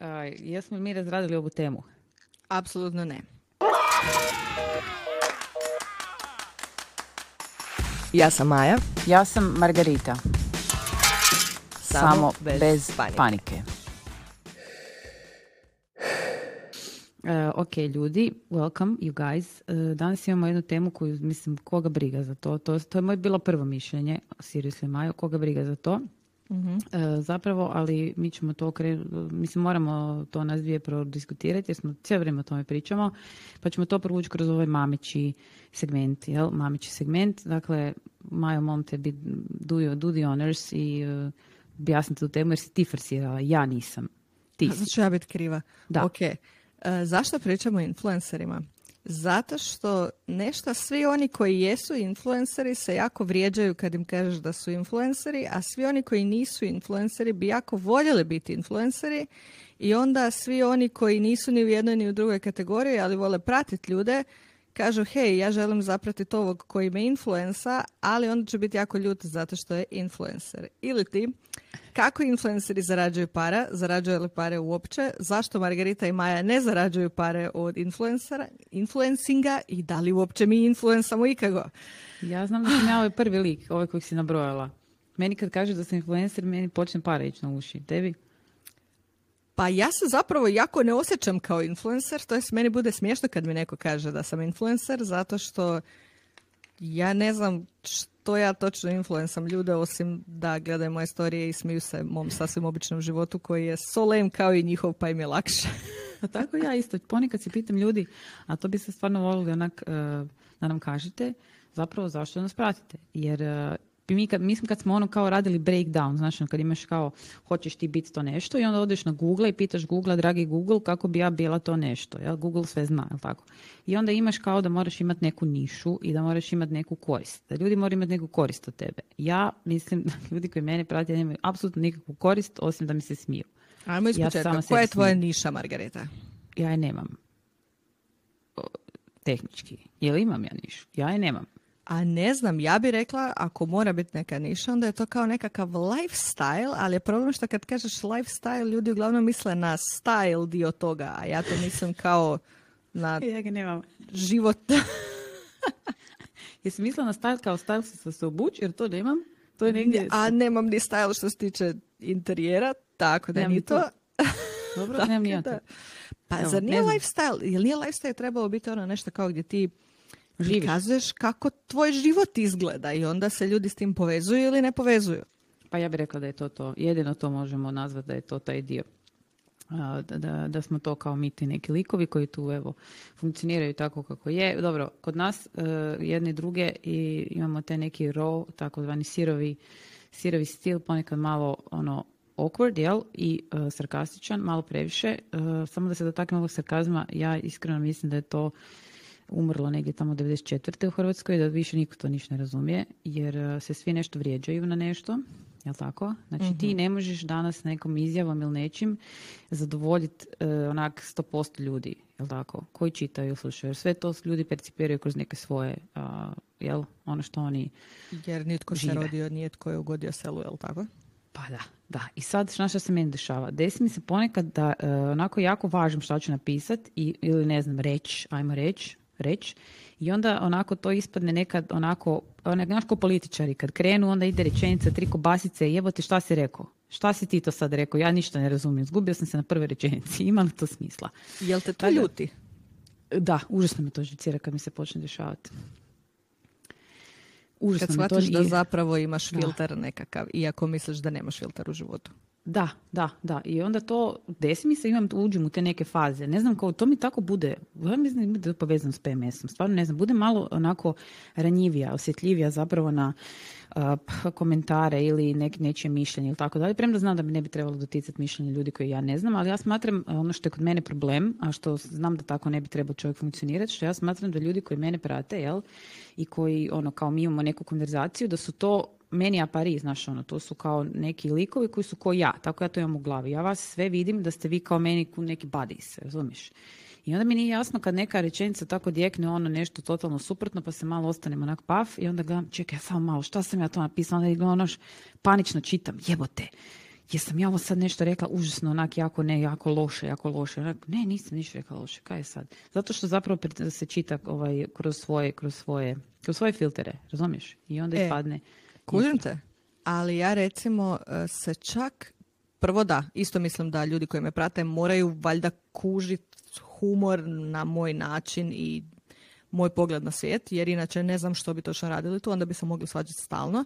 A, jesmo li mi razradili ovu temu? Apsolutno ne. Ja sam Maja. Ja sam Margarita. Samo, bez, panike. Uh, ok, ljudi, welcome you guys. Uh, danas imamo jednu temu koju, mislim, koga briga za to. To, to je moje bilo prvo mišljenje, seriously Majo, koga briga za to. Uh, zapravo, ali mi ćemo to mislim moramo to nas dvije prodiskutirati jer smo cijelo vrijeme o tome pričamo, pa ćemo to provući kroz ovaj mamići segment, jel? Mamići segment, dakle, Majo, mom te bi do, do the honors i uh, objasniti tu temu jer si ti forsirala, ja nisam. Ti Znači ja biti kriva. Da. Ok. zašto pričamo o influencerima? Zato što nešto svi oni koji jesu influenceri se jako vrijeđaju kad im kažeš da su influenceri, a svi oni koji nisu influenceri bi jako voljeli biti influenceri i onda svi oni koji nisu ni u jednoj ni u drugoj kategoriji, ali vole pratiti ljude, kažu hej, ja želim zapratiti ovog koji me influensa, ali onda će biti jako ljut zato što je influencer. Ili ti, kako influenceri zarađuju para, zarađuju li pare uopće, zašto Margarita i Maja ne zarađuju pare od influencera, influencinga i da li uopće mi influensamo ikago? Ja znam da sam ja ovaj prvi lik, ovaj kojeg si nabrojala. Meni kad kaže da sam influencer, meni počne para ići na uši. Tebi? Pa ja se zapravo jako ne osjećam kao influencer, to je meni bude smiješno kad mi neko kaže da sam influencer, zato što ja ne znam što ja točno influencam ljude, osim da gledaju moje storije i smiju se mom sasvim običnom životu koji je solem kao i njihov, pa im je lakše. A tako ja isto. Ponekad si pitam ljudi, a to bi se stvarno volili onak uh, da nam kažete, zapravo zašto nas pratite. Jer uh, mi kad, mislim kad smo ono kao radili breakdown, znači kad imaš kao hoćeš ti biti to nešto i onda odeš na Google i pitaš Google, dragi Google, kako bi ja bila to nešto. Jel? Google sve zna, jel tako? I onda imaš kao da moraš imati neku nišu i da moraš imati neku korist. Da ljudi moraju imati neku korist od tebe. Ja mislim da ljudi koji mene prate nemaju apsolutno nikakvu korist osim da mi se smiju. Ajmo iz ja Koja je tvoja niša, Margareta? Ja je nemam. Tehnički. Jel imam ja nišu? Ja je nemam. A ne znam, ja bih rekla, ako mora biti neka niša, onda je to kao nekakav lifestyle, ali je problem što kad kažeš lifestyle, ljudi uglavnom misle na style dio toga, a ja to mislim kao na ja ga nemam. život. Jesi mislila na style kao style se se obući, jer to nemam? To je negdje... A nemam ni style što se tiče interijera, tako da ni to. Dobro, nemam ni ja to. Pa Evo, zar nije lifestyle, jel nije lifestyle trebalo biti ono nešto kao gdje ti Živiš. prikazuješ kako tvoj život izgleda i onda se ljudi s tim povezuju ili ne povezuju. Pa ja bih rekla da je to to. Jedino to možemo nazvati da je to taj dio. Da, da, da smo to kao mi ti neki likovi koji tu evo funkcioniraju tako kako je. Dobro, kod nas uh, jedne druge i imamo te neki raw, takozvani sirovi, sirovi stil, ponekad malo ono awkward, jel? I uh, sarkastičan, malo previše. Uh, samo da se dotakne ovog sarkazma, ja iskreno mislim da je to umrlo negdje tamo 94. u Hrvatskoj, da više niko to ništa ne razumije, jer e, se svi nešto vrijeđaju na nešto, jel tako? Znači ti mhm. ne možeš danas nekom izjavom ili nečim zadovoljiti uh, onak 100% ljudi, jel tako? Koji čitaju i slušaju, jer sve to ljudi percipiraju kroz neke svoje, uh, jel? Ono što oni Jer nitko žive. se rodio, nije tko je ugodio selu, jel tako? Pa da, da. I sad što se meni dešava? Desi mi se ponekad da uh, onako jako važno što ću napisati ili ne znam reći, ajmo reći, reći. I onda onako to ispadne nekad onako, onako političari kad krenu, onda ide rečenica tri kobasice, evo te šta si rekao? Šta si ti to sad rekao? Ja ništa ne razumijem. Zgubio sam se na prve rečenici. Ima li to smisla? Jel te to ljuti? Da, užasno me to žicira kad mi se počne dešavati. Užasno kad shvatiš da zapravo imaš filter nekakav, iako misliš da nemaš filter u životu. Da, da, da. I onda to, desi mi se, imam, uđem u te neke faze. Ne znam, kao, to mi tako bude, ja mislim da je povezano s PMS-om. Stvarno ne znam, bude malo onako ranjivija, osjetljivija zapravo na komentare ili nek, nečije mišljenje ili tako dalje. Premda znam da mi ne bi trebalo doticati mišljenje ljudi koji ja ne znam, ali ja smatram ono što je kod mene problem, a što znam da tako ne bi trebao čovjek funkcionirati, što ja smatram da ljudi koji mene prate, jel, i koji ono kao mi imamo neku konverzaciju, da su to meni apari, znaš, ono, to su kao neki likovi koji su kao ja, tako ja to imam u glavi. Ja vas sve vidim da ste vi kao meni neki buddies, razumiješ? I onda mi nije jasno kad neka rečenica tako djekne ono nešto totalno suprotno, pa se malo ostanem onak paf i onda gledam, čekaj, samo malo, šta sam ja to napisala? Onda gledam, ono, panično čitam, jebote, jesam ja ovo sad nešto rekla užasno, onak jako ne, jako loše, jako loše. Onak, ne, nisam ništa rekla loše, kaj je sad? Zato što zapravo se čita ovaj, kroz svoje, kroz svoje, kroz svoje filtere, razumiješ? I onda e, ispadne... Kužim te, ali ja recimo e, se čak, prvo da, isto mislim da ljudi koji me prate moraju valjda kužiti humor na moj način i moj pogled na svijet, jer inače ne znam što bi točno radili tu, onda bi se mogli svađati stalno.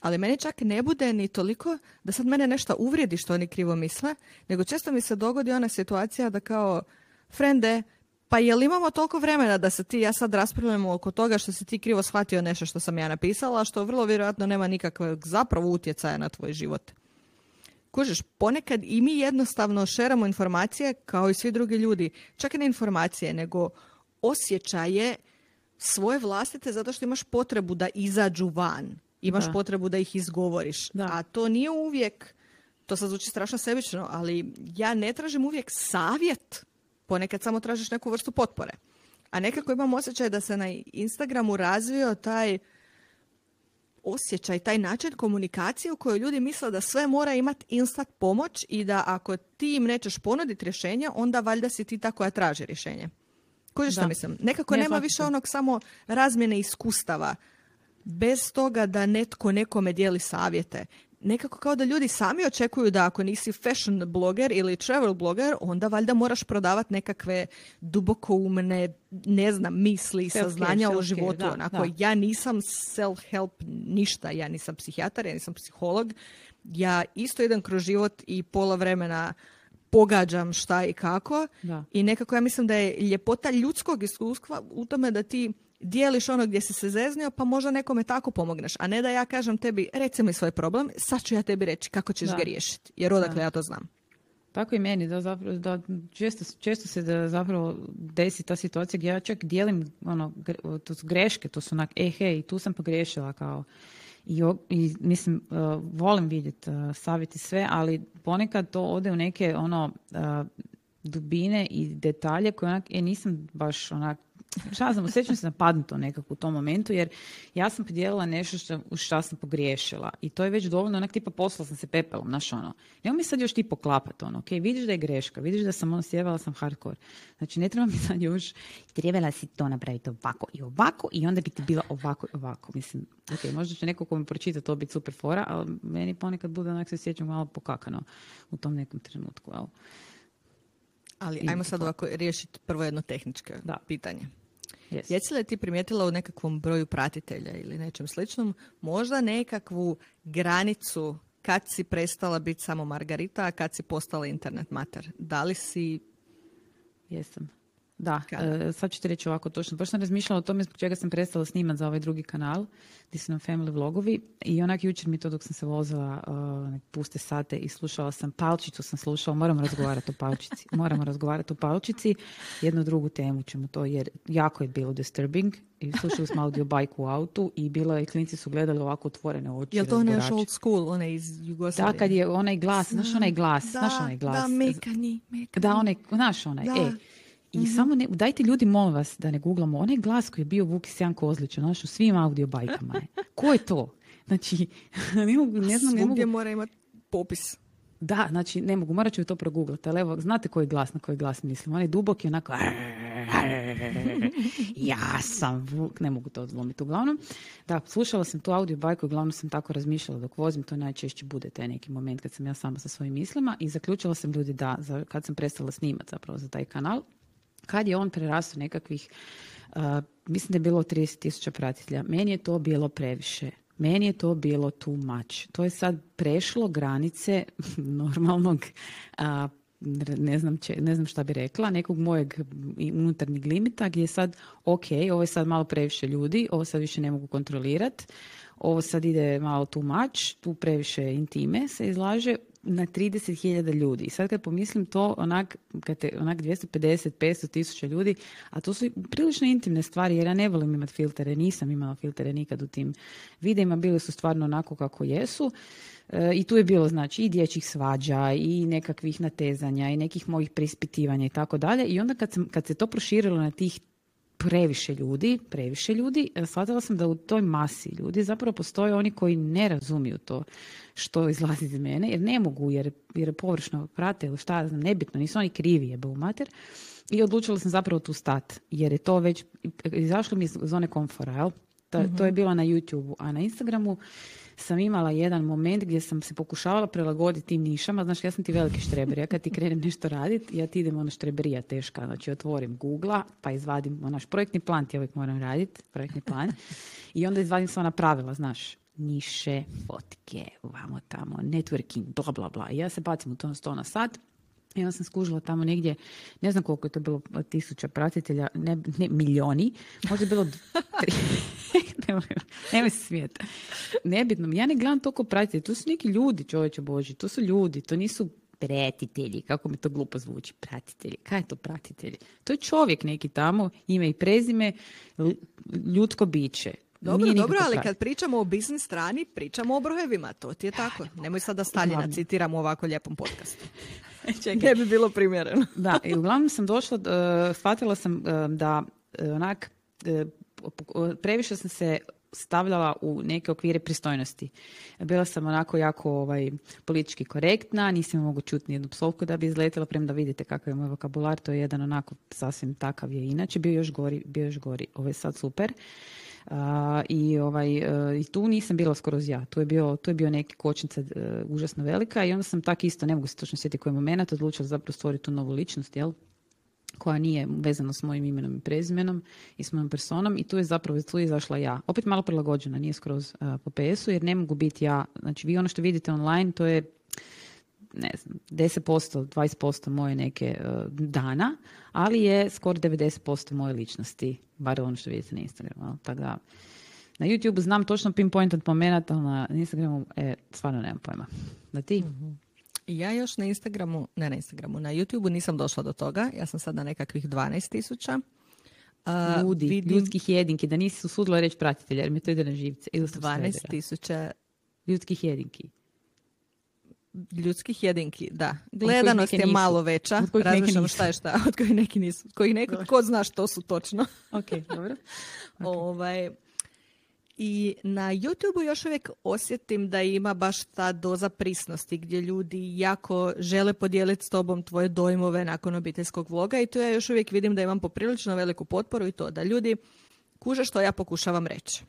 Ali meni čak ne bude ni toliko da sad mene nešto uvrijedi što oni krivo misle, nego često mi se dogodi ona situacija da kao, frende, pa jel imamo toliko vremena da se ti ja sad raspravljamo oko toga što si ti krivo shvatio nešto što sam ja napisala, što vrlo vjerojatno nema nikakvog zapravo utjecaja na tvoj život. Kužiš, ponekad i mi jednostavno šeramo informacije kao i svi drugi ljudi. Čak i ne informacije, nego osjećaje svoje vlastite zato što imaš potrebu da izađu van. Imaš potrebu da ih izgovoriš. Da. A to nije uvijek, to sad zvuči strašno sebično, ali ja ne tražim uvijek savjet. Ponekad samo tražiš neku vrstu potpore. A nekako imam osjećaj da se na Instagramu razvio taj osjećaj, taj način komunikacije u kojoj ljudi misle da sve mora imati instant pomoć i da ako ti im nećeš ponuditi rješenje, onda valjda si ti ta koja traži rješenje. Kužiš što mislim? Nekako nema više onog samo razmjene iskustava bez toga da netko nekome dijeli savjete. Nekako kao da ljudi sami očekuju da ako nisi fashion bloger ili travel bloger, onda valjda moraš prodavati nekakve dubokoumne, ne znam, misli i saznanja o životu. Da, Onako, ja nisam self-help ništa, ja nisam psihijatar, ja nisam psiholog. Ja isto idem kroz život i pola vremena pogađam šta i kako. I nekako ja mislim da je ljepota ljudskog iskustva u tome da ti dijeliš ono gdje si se zeznio, pa možda nekome tako pomogneš. A ne da ja kažem tebi, reci mi svoj problem, sad ću ja tebi reći kako ćeš ga riješiti. Jer odakle ja to znam. Tako i meni, da, zapravo, da često, često se da zapravo desi ta situacija gdje ja čak dijelim, ono, to su greške, to su onak, e hej, tu sam pogriješila kao, i, i mislim, uh, volim vidjeti uh, savjeti sve, ali ponekad to ode u neke ono uh, dubine i detalje koje onak, e nisam baš onak šta znam, osjećam se napadnuto nekako u tom momentu, jer ja sam podijelila nešto što, u šta sam pogriješila. I to je već dovoljno, onak tipa poslala sam se pepelom, znaš ono. Nemo mi sad još ti poklapati ono, ok, vidiš da je greška, vidiš da sam ono sjevala sam hardcore. Znači ne treba mi sad još, trebala si to napraviti ovako i ovako i onda bi ti bila ovako i ovako. Mislim, ok, možda će neko ko mi pročita to biti super fora, ali meni ponekad bude onak se sjećam malo pokakano u tom nekom trenutku. Ali ajmo sad ovako riješiti prvo jedno tehničko da. pitanje. Yes. Jesi li ti primijetila u nekakvom broju pratitelja ili nečem sličnom možda nekakvu granicu kad si prestala biti samo Margarita, a kad si postala internet mater? Da li si... Jesam. Da, e, sad ću ti reći ovako točno. Baš sam razmišljala o tome zbog čega sam prestala snimati za ovaj drugi kanal, gdje su nam family vlogovi. I onak jučer mi to dok sam se vozila uh, puste sate i slušala sam palčicu, sam slušala, moramo razgovarati o palčici. Moramo razgovarati o palčici. Jednu drugu temu ćemo to, jer jako je bilo disturbing. I slušali smo audio bajku u autu i bilo i klinici su gledali ovako otvorene oči. Je to onaj old school, onaj iz Jugoslavije? Da, kad je onaj glas, znaš onaj glas, da, znaš onaj glas. Da, mekani, mekani. Da, onaj, znaš onaj, e, i mm samo ne, dajte ljudi, molim vas, da ne googlamo. Onaj glas koji je bio Vuki Sjan Kozlić, znaš, u svim audio bajkama je. Ko je to? Znači, ne mogu, ne znam, ne mogu. mora imati popis. Da, znači, ne mogu, morat ću to progooglati, ali evo, znate koji glas, na koji glas mislim? On je duboki, onako, ja sam Vuk, ne mogu to odlomiti uglavnom. Da, slušala sam tu audio bajku, uglavnom sam tako razmišljala dok vozim, to najčešće bude taj neki moment kad sam ja sama sa svojim mislima i zaključila sam ljudi da, kad sam prestala snimati zapravo za taj kanal, kad je on prerastao nekakvih, uh, mislim da je bilo 30 tisuća pratitelja, meni je to bilo previše. Meni je to bilo too much. To je sad prešlo granice normalnog ne znam, ne znam šta bi rekla, nekog mojeg unutarnjeg limita gdje je sad, ok, ovo je sad malo previše ljudi, ovo sad više ne mogu kontrolirati, ovo sad ide malo too much, tu previše intime se izlaže, na 30.000 ljudi. I sad kad pomislim to, onak, kad te, onak 250, 500 tisuća ljudi, a to su prilično intimne stvari, jer ja ne volim imati filtere, nisam imala filtere nikad u tim videima, bili su stvarno onako kako jesu. E, I tu je bilo znači i dječjih svađa i nekakvih natezanja i nekih mojih preispitivanja i tako dalje. I onda kad, sam, kad se to proširilo na tih previše ljudi, previše ljudi, e, shvatila sam da u toj masi ljudi zapravo postoje oni koji ne razumiju to što izlazi iz mene, jer ne mogu, jer, jer površno prate ili šta, znam, nebitno, nisu oni krivi, jebe u mater. I odlučila sam zapravo tu stat, jer je to već, izašlo mi iz zone komfora, jel? To, to je bilo na YouTube, a na Instagramu sam imala jedan moment gdje sam se pokušavala prilagoditi tim nišama. Znaš, ja sam ti veliki štreber. Ja kad ti krenem nešto raditi, ja ti idem ono štreberija teška. Znači, otvorim Google, pa izvadim onaš projektni plan, ti uvijek moram raditi, projektni plan. I onda izvadim sva ona pravila, znaš, niše, fotke, vamo tamo, networking, bla, bla, bla. I ja se bacim u to sto na sat i onda sam skužila tamo negdje, ne znam koliko je to bilo tisuća pratitelja, ne, ne milijoni, možda je bilo tri. nemoj, se smijeti. Nebitno, ja ne gledam toliko pratitelja, to su neki ljudi, čovječe Boži, to su ljudi, to nisu pratitelji, kako mi to glupo zvuči, pratitelji, kaj je to pratitelji? To je čovjek neki tamo, ime i prezime, ljudsko biće. Dobro, dobro, ali kad pričamo o biznis strani, pričamo o brojevima, to ti je tako. Nemoj sada Staljina citiram u ovako lijepom podcastu. Čekaj. Ne bi bilo primjereno. da, i uglavnom sam došla, uh, shvatila sam uh, da uh, onak, previše sam se stavljala u neke okvire pristojnosti. Bila sam onako jako ovaj, politički korektna, nisam mogu čuti nijednu psovku da bi izletila, premda vidite kakav je moj vokabular, to je jedan onako sasvim takav je inače, bio još gori, bio još gori, ovo je sad super. I, ovaj, e, I tu nisam bila skoro ja. Tu je bio, tu je bio neki kočnica uh, užasno velika i onda sam tak isto, ne mogu se točno sjetiti koji moment, odlučila zapravo stvoriti tu novu ličnost, jel? koja nije vezana s mojim imenom i prezimenom i s mojom personom i tu je zapravo tu izašla ja. Opet malo prilagođena, nije skroz uh, po PS-u jer ne mogu biti ja. Znači vi ono što vidite online to je ne znam, 10%, 20% moje neke dana, ali je skoro 90% moje ličnosti, bar ono što vidite na Instagramu. Tako da, na YouTube znam točno pinpointat moment, ali na Instagramu e, stvarno nemam pojma. Da ti? Mhm. Ja još na Instagramu, ne na Instagramu, na YouTubeu nisam došla do toga. Ja sam sad na nekakvih 12 tisuća. Ljudi, vidim... ljudskih jedinki, da nisi usudila reći pratitelja, jer mi to ide na živce. 12 tisuća ljudskih jedinki ljudskih jedinki, da. Gledanost je malo veća. Razmišljamo šta je šta, od kojih neki nisu. Od kojih neko, ko zna što su točno. ok, dobro. Ovaj, I na YouTube još uvijek osjetim da ima baš ta doza prisnosti gdje ljudi jako žele podijeliti s tobom tvoje dojmove nakon obiteljskog vloga i tu ja još uvijek vidim da imam poprilično veliku potporu i to da ljudi kuže što ja pokušavam reći.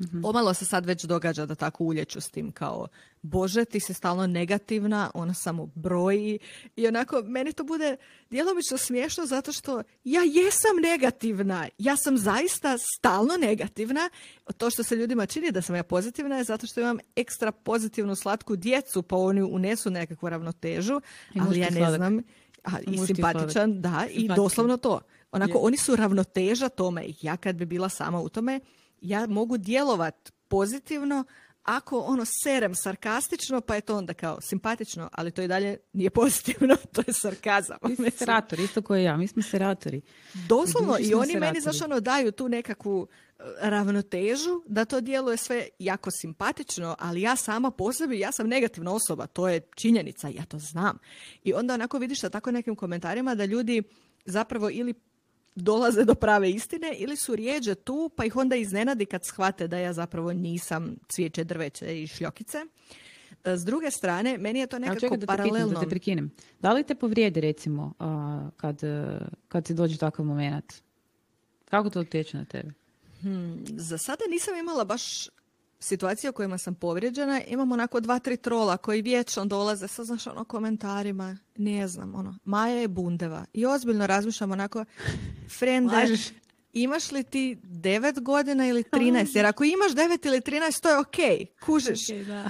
Mm-hmm. Pomalo se sad već događa da tako uljeću s tim kao Bože, ti si stalno negativna, ona samo broji i onako, meni to bude djelomično smiješno zato što ja jesam negativna, ja sam zaista stalno negativna. To što se ljudima čini da sam ja pozitivna je zato što imam ekstra pozitivnu slatku djecu pa oni unesu nekakvu ravnotežu, ali ja ne znam, a, i simpatičan, da, i doslovno to. Onako, oni su ravnoteža tome. Ja kad bi bila sama u tome, ja mogu djelovat pozitivno ako ono serem sarkastično, pa je to onda kao simpatično, ali to i dalje nije pozitivno, to je sarkazam. Mi smo seratori, isto kao ja, mi smo seratori. Doslovno, i oni meni zašto ono daju tu nekakvu e, ravnotežu, da to djeluje sve jako simpatično, ali ja sama po sebi, ja sam negativna osoba, to je činjenica, ja to znam. I onda onako vidiš da tako nekim komentarima da ljudi zapravo ili dolaze do prave istine ili su rijeđe tu pa ih onda iznenadi kad shvate da ja zapravo nisam cvijeće, drveće i šljokice. E, s druge strane, meni je to nekako da paralelno... da te prekinem. Da li te povrijedi recimo kad, e, kad se dođe takav moment? Kako to utječe na tebe? Hmm, za sada nisam imala baš situacije u kojima sam povrijeđena, imam onako dva, tri trola koji vječno dolaze sa, znaš, ono, komentarima, ne znam, ono, Maja je bundeva. I ozbiljno razmišljam onako, frende, imaš li ti devet godina ili 13? Jer ako imaš devet ili 13, to je ok, kužiš.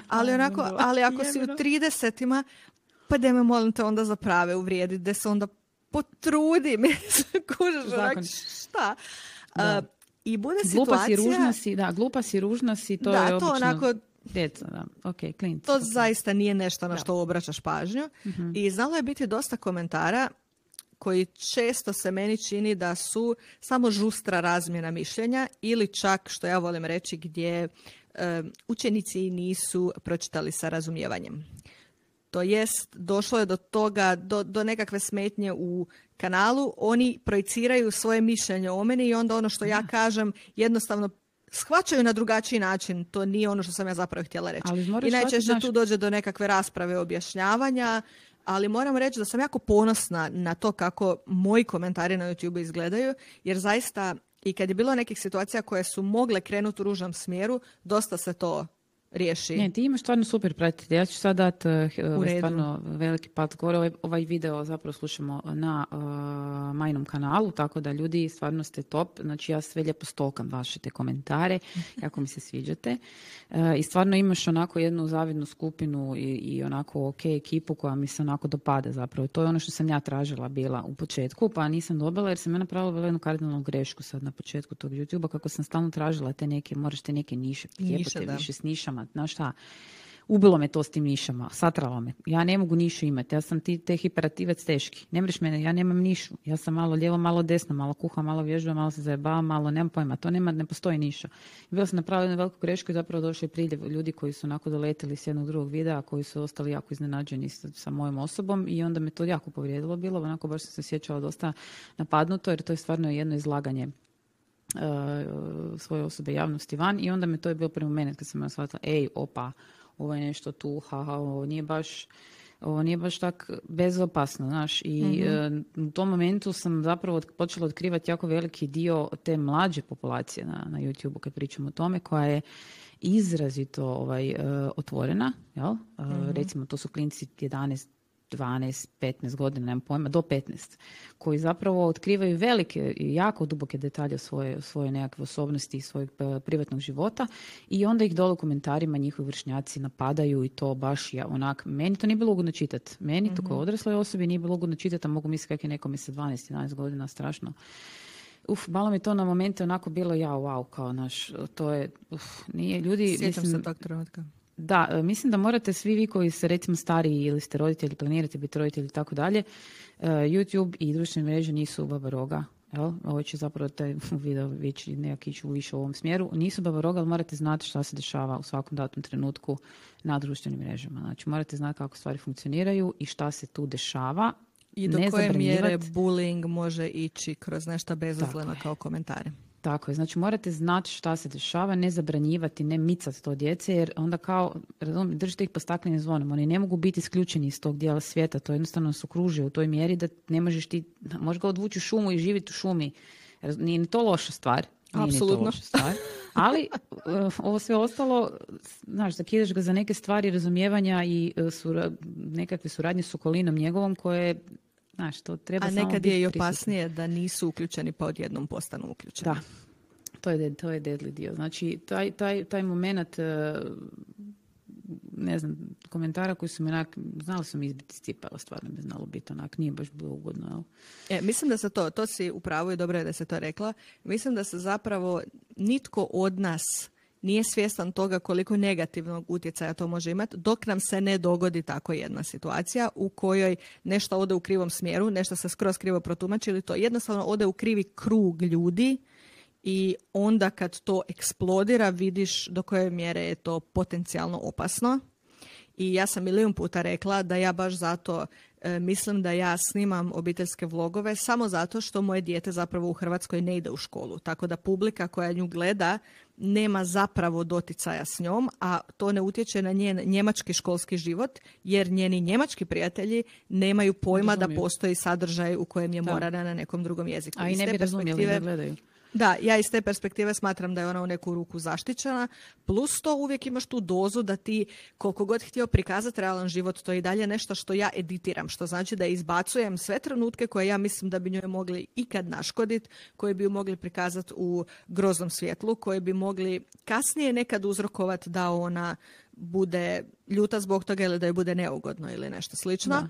ali, onako, ali ako si u tridesetima, pa da me molim te onda za prave uvrijediti, da se onda potrudi, kužiš, onako, šta? I bude glupa situacija... si, ružna si, da, glupa si, ružna si, to da, je to onako... Djeca, da. Ok, klinic. To zaista nije nešto na što obraćaš pažnju. Mhm. I znalo je biti dosta komentara koji često se meni čini da su samo žustra razmjena mišljenja ili čak, što ja volim reći, gdje učenici nisu pročitali sa razumijevanjem. To jest, došlo je do toga, do, do nekakve smetnje u kanalu, oni projiciraju svoje mišljenje o meni i onda ono što ja kažem jednostavno shvaćaju na drugačiji način. To nije ono što sam ja zapravo htjela reći. I najčešće tu dođe do nekakve rasprave objašnjavanja, ali moram reći da sam jako ponosna na to kako moji komentari na YouTube izgledaju, jer zaista i kad je bilo nekih situacija koje su mogle krenuti u ružnom smjeru, dosta se to riješi. Ne, ti imaš stvarno super pratiti. Ja ću sad dati uh, stvarno veliki pat gore. Ovaj, ovaj, video zapravo slušamo na uh, majnom kanalu, tako da ljudi stvarno ste top. Znači ja sve lijepo stolkam vaše te komentare, jako mi se sviđate. Uh, I stvarno imaš onako jednu zavidnu skupinu i, i onako ok ekipu koja mi se onako dopada zapravo. To je ono što sam ja tražila bila u početku, pa nisam dobila jer sam ja napravila jednu kardinalnu grešku sad na početku tog YouTube-a kako sam stalno tražila te neke, moraš te neke niše, niše više s nišama znaš šta, ubilo me to s tim nišama, satralo me. Ja ne mogu nišu imati, ja sam ti te hiperativec teški. Ne mreš mene, ja nemam nišu. Ja sam malo lijevo, malo desno, malo kuha, malo vježba, malo se zajebavam, malo nemam pojma. To nema, ne postoji niša. Bila sam napravila jednu veliku grešku i zapravo došli priljev ljudi koji su onako doletili s jednog drugog videa, koji su ostali jako iznenađeni sa, sa mojom osobom i onda me to jako povrijedilo bilo. Onako baš sam se sjećala dosta napadnuto jer to je stvarno jedno izlaganje svoje osobe javnosti van i onda me to je bio prvi moment kad sam ja shvatila, ej, opa, ovo je nešto tu, haha, ovo nije baš ovo nije baš tak bezopasno, znaš, i mm u tom momentu sam zapravo počela otkrivati jako veliki dio te mlađe populacije na, na YouTube-u kad pričamo o tome, koja je izrazito ovaj, uh, otvorena, jel? Mhm. Recimo, to su klinci 11, 12, 15 godina, nemam pojma, do 15, koji zapravo otkrivaju velike i jako duboke detalje svoje, svoje nekakve osobnosti i svojeg e, privatnog života i onda ih dole u komentarima njihovi vršnjaci napadaju i to baš ja onak, meni to nije bilo ugodno čitati. Meni to kao mhm. odrasloj osobi nije bilo ugodno čitati, a mogu misliti kako je nekome sa 12-11 godina strašno. Uf, malo mi to na momente onako bilo ja, wow, kao naš, to je, uf, nije, ljudi... Sjećam mislim, se tog trenutka. Da, e, mislim da morate svi vi koji ste recimo stariji ili ste roditelji, planirate biti roditelji i tako dalje, e, YouTube i društvene mreže nisu baba roga. Jel? Ovo će zapravo taj video već nekak ići više u ovom smjeru. Nisu baba roga, ali morate znati šta se dešava u svakom datom trenutku na društvenim mrežama. Znači morate znati kako stvari funkcioniraju i šta se tu dešava. I do koje mjere bullying može ići kroz nešto bezazleno kao komentare. Tako je, znači morate znati šta se dešava, ne zabranjivati, ne micati to djece, jer onda kao, razumijem, držite ih po staklenim zvonom, oni ne mogu biti isključeni iz tog dijela svijeta, to jednostavno su kruže u toj mjeri da ne možeš ti, možeš ga odvući u šumu i živjeti u šumi, nije ni to loša stvar, nije Apsolutno. to loša stvar, ali eh, ovo sve ostalo, znaš, zakidaš ga za neke stvari razumijevanja i eh, sura, nekakve suradnje s okolinom njegovom koje Znaš, to treba A nekad je i opasnije da nisu uključeni pa odjednom postanu uključeni. Da, to je, to je deadly dio. Znači, taj, taj, taj moment e, ne znam, komentara koji su mi onak, znala sam izbiti cipela, stvarno bi znalo biti onak, nije baš bilo ugodno. Jel? E, mislim da se to, to si upravo i dobro je da se to rekla, mislim da se zapravo nitko od nas nije svjestan toga koliko negativnog utjecaja to može imati dok nam se ne dogodi tako jedna situacija u kojoj nešto ode u krivom smjeru, nešto se skroz krivo protumači ili to jednostavno ode u krivi krug ljudi i onda kad to eksplodira vidiš do koje mjere je to potencijalno opasno. I ja sam milijun puta rekla da ja baš zato E, mislim da ja snimam obiteljske vlogove samo zato što moje dijete zapravo u Hrvatskoj ne ide u školu. Tako da publika koja nju gleda nema zapravo doticaja s njom, a to ne utječe na njen njemački školski život, jer njeni njemački prijatelji nemaju pojma da postoji sadržaj u kojem je morana na nekom drugom jeziku. A i ne bi razumjeli da gledaju. Da, ja iz te perspektive smatram da je ona u neku ruku zaštićena, plus to uvijek imaš tu dozu da ti koliko god htio prikazati realan život, to je i dalje nešto što ja editiram, što znači da izbacujem sve trenutke koje ja mislim da bi njoj mogli ikad naškoditi, koje bi ju mogli prikazati u groznom svjetlu, koje bi mogli kasnije nekad uzrokovati da ona bude ljuta zbog toga ili da je bude neugodno ili nešto slično.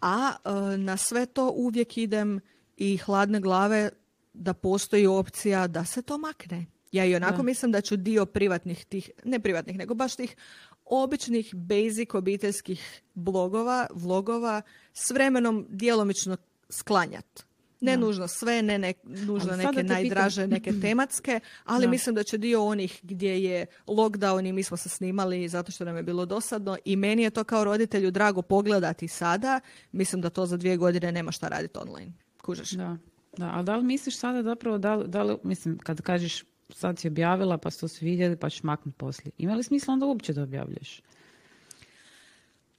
A e, na sve to uvijek idem i hladne glave da postoji opcija da se to makne. Ja i onako mislim da ću dio privatnih tih, ne privatnih, nego baš tih običnih basic obiteljskih blogova, vlogova s vremenom djelomično sklanjat. Ne nužno sve, ne, ne nužno neke najdraže, neke tematske, ali mislim da će dio onih gdje je lockdown i mi smo se snimali zato što nam je bilo dosadno i meni je to kao roditelju drago pogledati sada. Mislim da to za dvije godine nema šta raditi online. Kužeš? Da. Da, ali da li misliš sada zapravo, da li, da li, mislim, kad kažeš sad si objavila pa su svi vidjeli pa ćeš maknuti poslije. Ima li smisla onda uopće da objavljaš?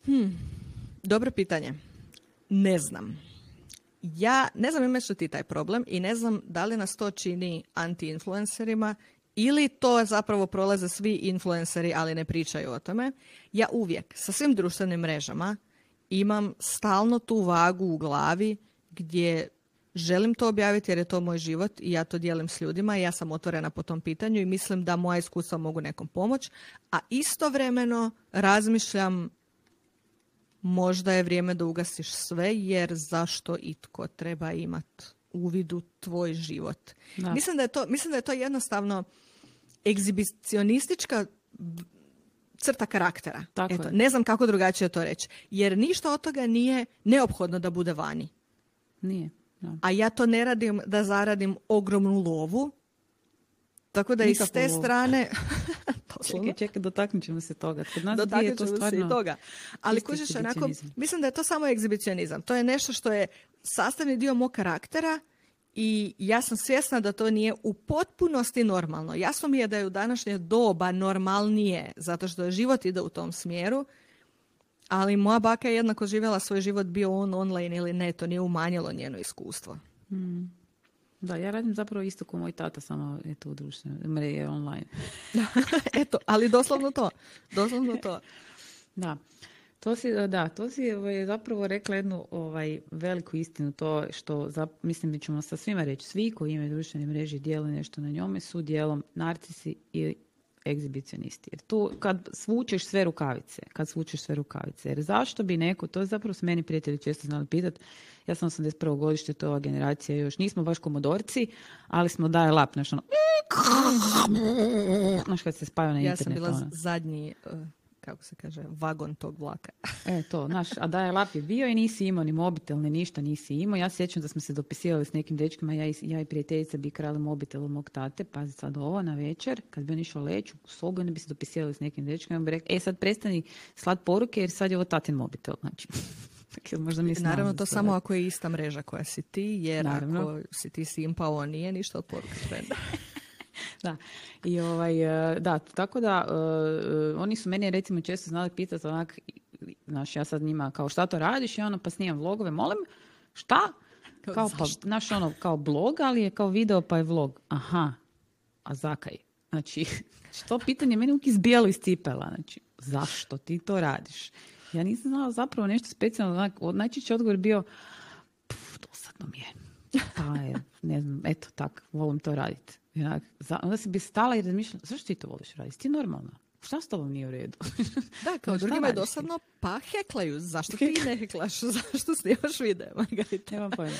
Hmm. Dobro pitanje. Ne znam. Ja ne znam imaš li ti taj problem i ne znam da li nas to čini anti-influencerima ili to zapravo prolaze svi influenceri, ali ne pričaju o tome. Ja uvijek sa svim društvenim mrežama imam stalno tu vagu u glavi gdje želim to objaviti jer je to moj život i ja to dijelim s ljudima i ja sam otvorena po tom pitanju i mislim da moja iskustva mogu nekom pomoć, a istovremeno razmišljam možda je vrijeme da ugasiš sve jer zašto itko treba imati uvid u tvoj život. Mislim, da je to, mislim da je to jednostavno egzibicionistička crta karaktera. Eto, ne znam kako drugačije to reći. Jer ništa od toga nije neophodno da bude vani. Nije. A ja to ne radim da zaradim ogromnu lovu. Tako da iz te strane... čekaj, čekaj, dotaknut ćemo se toga. Kod nas dotaknut ćemo se i toga. Ali kužiš, onako, mislim da je to samo egzibicionizam. To je nešto što je sastavni dio mog karaktera i ja sam svjesna da to nije u potpunosti normalno. Jasno mi je da je u današnje doba normalnije, zato što život ide u tom smjeru, ali moja baka je jednako živjela svoj život bio on online ili ne, to nije umanjilo njeno iskustvo. Hmm. Da, ja radim zapravo isto kao moj tata, samo eto u društvenoj mreži online. eto, ali doslovno to. Doslovno to. da. To si, da, to si ovaj, zapravo rekla jednu ovaj, veliku istinu, to što mislim da ćemo sa svima reći, svi koji imaju društvene mreže i dijele nešto na njome su dijelom narcisi i egzibicionisti. Jer tu kad svučeš sve rukavice, kad svučeš sve rukavice, jer zašto bi neko, to je zapravo s meni prijatelji često znali pitati, ja sam 81. godište, to je ova generacija još, nismo baš komodorci, ali smo daje lap, znaš ono, znaš kad se spavio na internet. Ja sam bila ono. zadnji uh, kako se kaže, vagon tog vlaka. e, to, znaš, a da je lap je bio i nisi imao ni mobitel, ni ništa nisi imao. Ja se sjećam da smo se dopisivali s nekim dečkima, ja i, ja i prijateljica bi krali mobitel od mog tate, pazi sad ovo na večer, kad bi on išao leći u sobu, onda bi se dopisivali s nekim dečkima, bi rekao, e sad prestani slat poruke jer sad je ovo tatin mobitel, znači. možda Naravno, to samo ako je ista mreža koja si ti, jer Naravno. ako si ti simpao, nije ništa od poruke da. I ovaj, e, da, tako da uh, oni su meni recimo često znali pitati onak, znaš, ja sad njima kao šta to radiš i ono pa snimam vlogove, molim, šta? Kao, pa, naš ono, kao blog, ali je kao video pa je vlog. Aha, a zakaj? Znači, to pitanje meni uvijek izbijalo iz cipela. Znači, zašto ti to radiš? Ja nisam znala zapravo nešto specijalno. Najčešći odgovor bio, puf, dosadno mi je. Pa eto tak, volim to raditi. Ja, onda se bi stala i razmišljala, zašto ti to voliš raditi? Ti normalno. Šta s tobom nije u redu? da, kao drugima je dosadno, pa heklaju. Zašto ti ne heklaš? Zašto snimaš video, Margarita? Nemam pojma.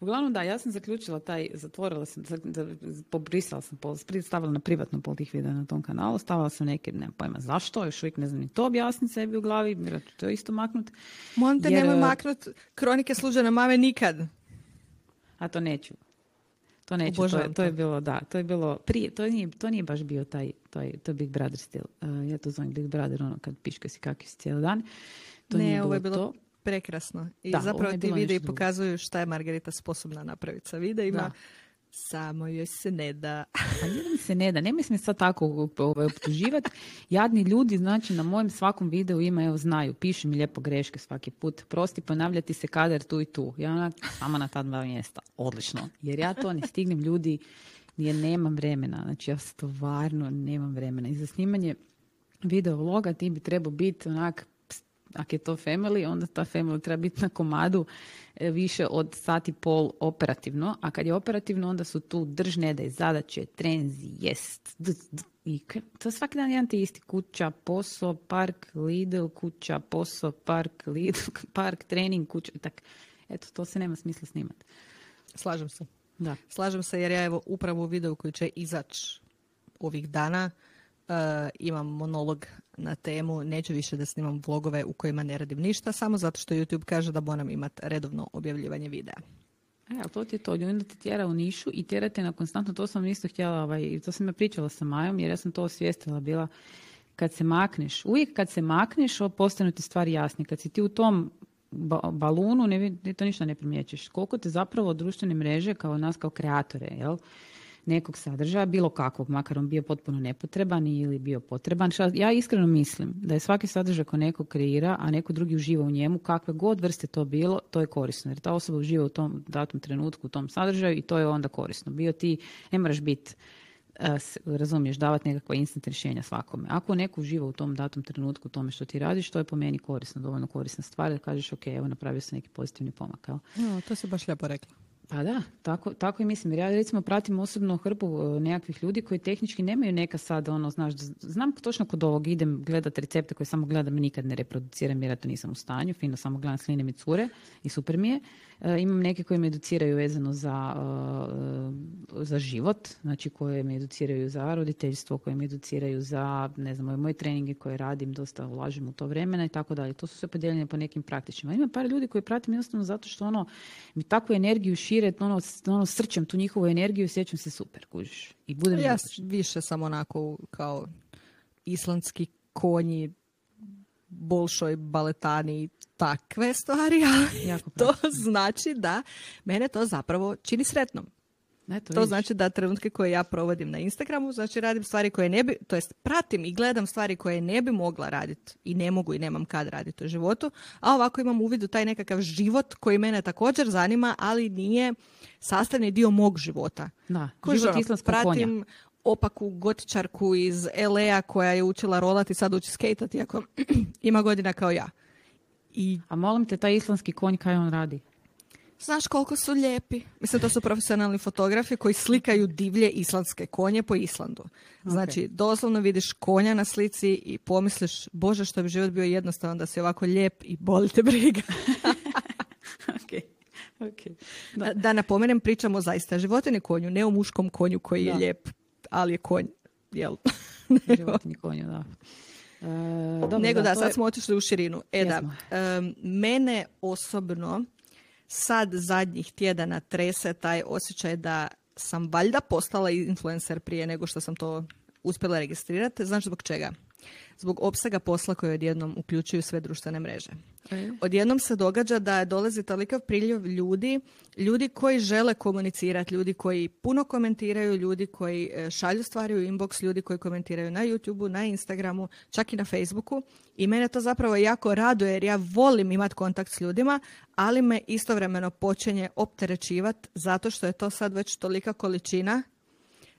Uglavnom da, ja sam zaključila taj, zatvorila sam, pobrisala sam stavila na privatno pol tih videa na tom kanalu, stavila sam neke, nemam pojma zašto, još uvijek ne znam ni to objasniti sebi u glavi, vjerojatno to isto maknut. Molim te, nemoj maknut kronike služene mame nikad. A to neću. To neću, to je, to je, bilo, da, to je bilo prije, to nije, to nije baš bio taj, taj, to je Big Brother stil. Uh, ja to zovem Big Brother, ono kad piška si kakvi si cijeli dan. To ne, ovo je bilo to. prekrasno. I da, zapravo ti videi pokazuju šta je Margarita sposobna napraviti sa videima. Da. Samo joj se ne da. Pa mi se ne da. Nemoj se sad tako ovaj, optuživati. Jadni ljudi, znači, na mojem svakom videu ima, evo, znaju, pišu mi lijepo greške svaki put. Prosti ponavljati se kadar tu i tu. Ja samo na ta dva mjesta. Odlično. Jer ja to ne stignem ljudi, jer nemam vremena. Znači, ja stvarno nemam vremena. I za snimanje video vloga ti bi trebao biti onak ako je to family, onda ta family treba biti na komadu e, više od sati pol operativno, a kad je operativno onda su tu držne da je zadaće, trenzi, jest, i to svaki dan jedan ti isti kuća, posao, park, Lidl, kuća, posao, park, Lidl, park, trening, kuća, tak. Eto, to se nema smisla snimati. Slažem se. Da. Slažem se jer ja evo upravo u videu koji će izaći ovih dana imam monolog na temu neću više da snimam vlogove u kojima ne radim ništa, samo zato što YouTube kaže da moram imati redovno objavljivanje videa. E, to ti je to, onda te tjera u nišu i tjera te na konstantno, to sam isto htjela, ovaj, to sam ja pričala sa Majom, jer ja sam to osvijestila bila, kad se makneš, uvijek kad se makneš, postanu ti stvari jasne. Kad si ti u tom balunu, ne, to ništa ne primjećeš. Koliko te zapravo društvene mreže, kao nas, kao kreatore, jel? Nekog sadržaja, bilo kakvog, makar on bio potpuno nepotreban ili bio potreban. Ja iskreno mislim da je svaki sadržaj ko neko kreira, a neko drugi uživa u njemu, kakve god vrste to bilo, to je korisno. Jer ta osoba uživa u tom datom trenutku, u tom sadržaju i to je onda korisno. Bio ti, ne moraš biti e, razumiješ, davati nekakva instant rješenja svakome. Ako neko uživa u tom datom trenutku u tome što ti radiš, to je po meni korisno, dovoljno korisna stvar da kažeš ok, evo napravio sam neki pozitivni pomak. No, to se baš lijepo rekla. Pa da, tako, tako i mislim. Jer ja recimo pratim osobno hrpu e, nekakvih ljudi koji tehnički nemaju neka sad ono, znaš, znam točno kod ovog idem gledat recepte koje samo gledam, nikad ne reproduciram jer ja to nisam u stanju, fino samo gledam sline mi cure i super mi je. E, imam neke koji me educiraju vezano za, e, za život, znači koje me educiraju za roditeljstvo, koje me educiraju za, ne znam, moje treninge koje radim, dosta ulažem u to vremena i tako dalje. To su sve podijeljene po nekim praktičima. Ima par ljudi koji pratim jednostavno zato što ono, mi takvu energiju šire, ono, ono srčem tu njihovu energiju i sjećam se super, kužiš. I budem ja više sam onako kao islandski konji, bolšoj baletani takve stvari, ali to znači da mene to zapravo čini sretnom. to znači da trenutke koje ja provodim na Instagramu, znači radim stvari koje ne bi, to jest pratim i gledam stvari koje ne bi mogla raditi i ne mogu i nemam kad raditi u životu, a ovako imam uvid u taj nekakav život koji mene također zanima, ali nije sastavni dio mog života. Da, život ono, pratim opaku gotičarku iz LA koja je učila rolati sad uči skejtati, iako ima godina kao ja. I... A molim te, taj islandski konj, kaj on radi? Znaš koliko su lijepi. Mislim, to su profesionalni fotografi koji slikaju divlje islandske konje po Islandu. Znači, doslovno vidiš konja na slici i pomisliš, bože što bi život bio jednostavan da si ovako lijep i boli te briga. okay. Okay. Da. da napomenem, pričamo zaista životini konju, ne o muškom konju koji je lijep, ali je konj, jel? životini konju, da. E, dobro, Nego da, sad smo otišli u širinu. E da, mene osobno sad zadnjih tjedana trese taj osjećaj da sam valjda postala influencer prije nego što sam to uspjela registrirati. Znaš zbog čega? zbog opsega posla koje odjednom uključuju sve društvene mreže. E. Odjednom se događa da dolazi tolikav priljev ljudi, ljudi koji žele komunicirati, ljudi koji puno komentiraju, ljudi koji e, šalju stvari u inbox, ljudi koji komentiraju na YouTubeu, na Instagramu, čak i na Facebooku. I mene to zapravo jako raduje jer ja volim imati kontakt s ljudima, ali me istovremeno počinje opterećivati zato što je to sad već tolika količina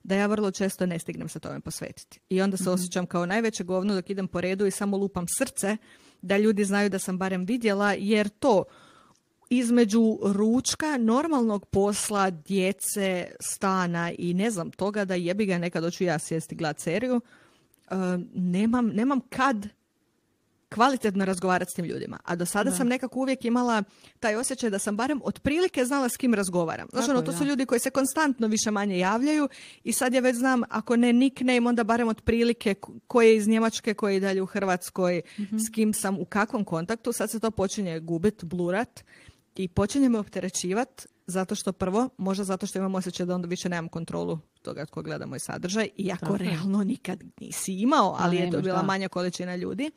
da ja vrlo često ne stignem se tome posvetiti. I onda se mhm. osjećam kao najveće govno dok idem po redu i samo lupam srce da ljudi znaju da sam barem vidjela jer to između ručka, normalnog posla, djece, stana i ne znam toga da jebi ga nekad hoću ja sjesti glad seriju, uh, nemam, nemam kad kvalitetno razgovarati s tim ljudima. A do sada sam nekako uvijek imala taj osjećaj da sam barem otprilike znala s kim razgovaram. Znaš, ono, to su ljudi koji se konstantno više manje javljaju i sad ja već znam, ako ne nickname, onda barem otprilike koje je iz Njemačke, koje je dalje u Hrvatskoj, mhm. s kim sam, u kakvom kontaktu. Sad se to počinje gubit, blurat i počinje me opterećivat zato što prvo, možda zato što imam osjećaj da onda više nemam kontrolu toga tko gleda moj sadržaj, iako realno nikad nisi imao, ali je to bila manja količina ljudi.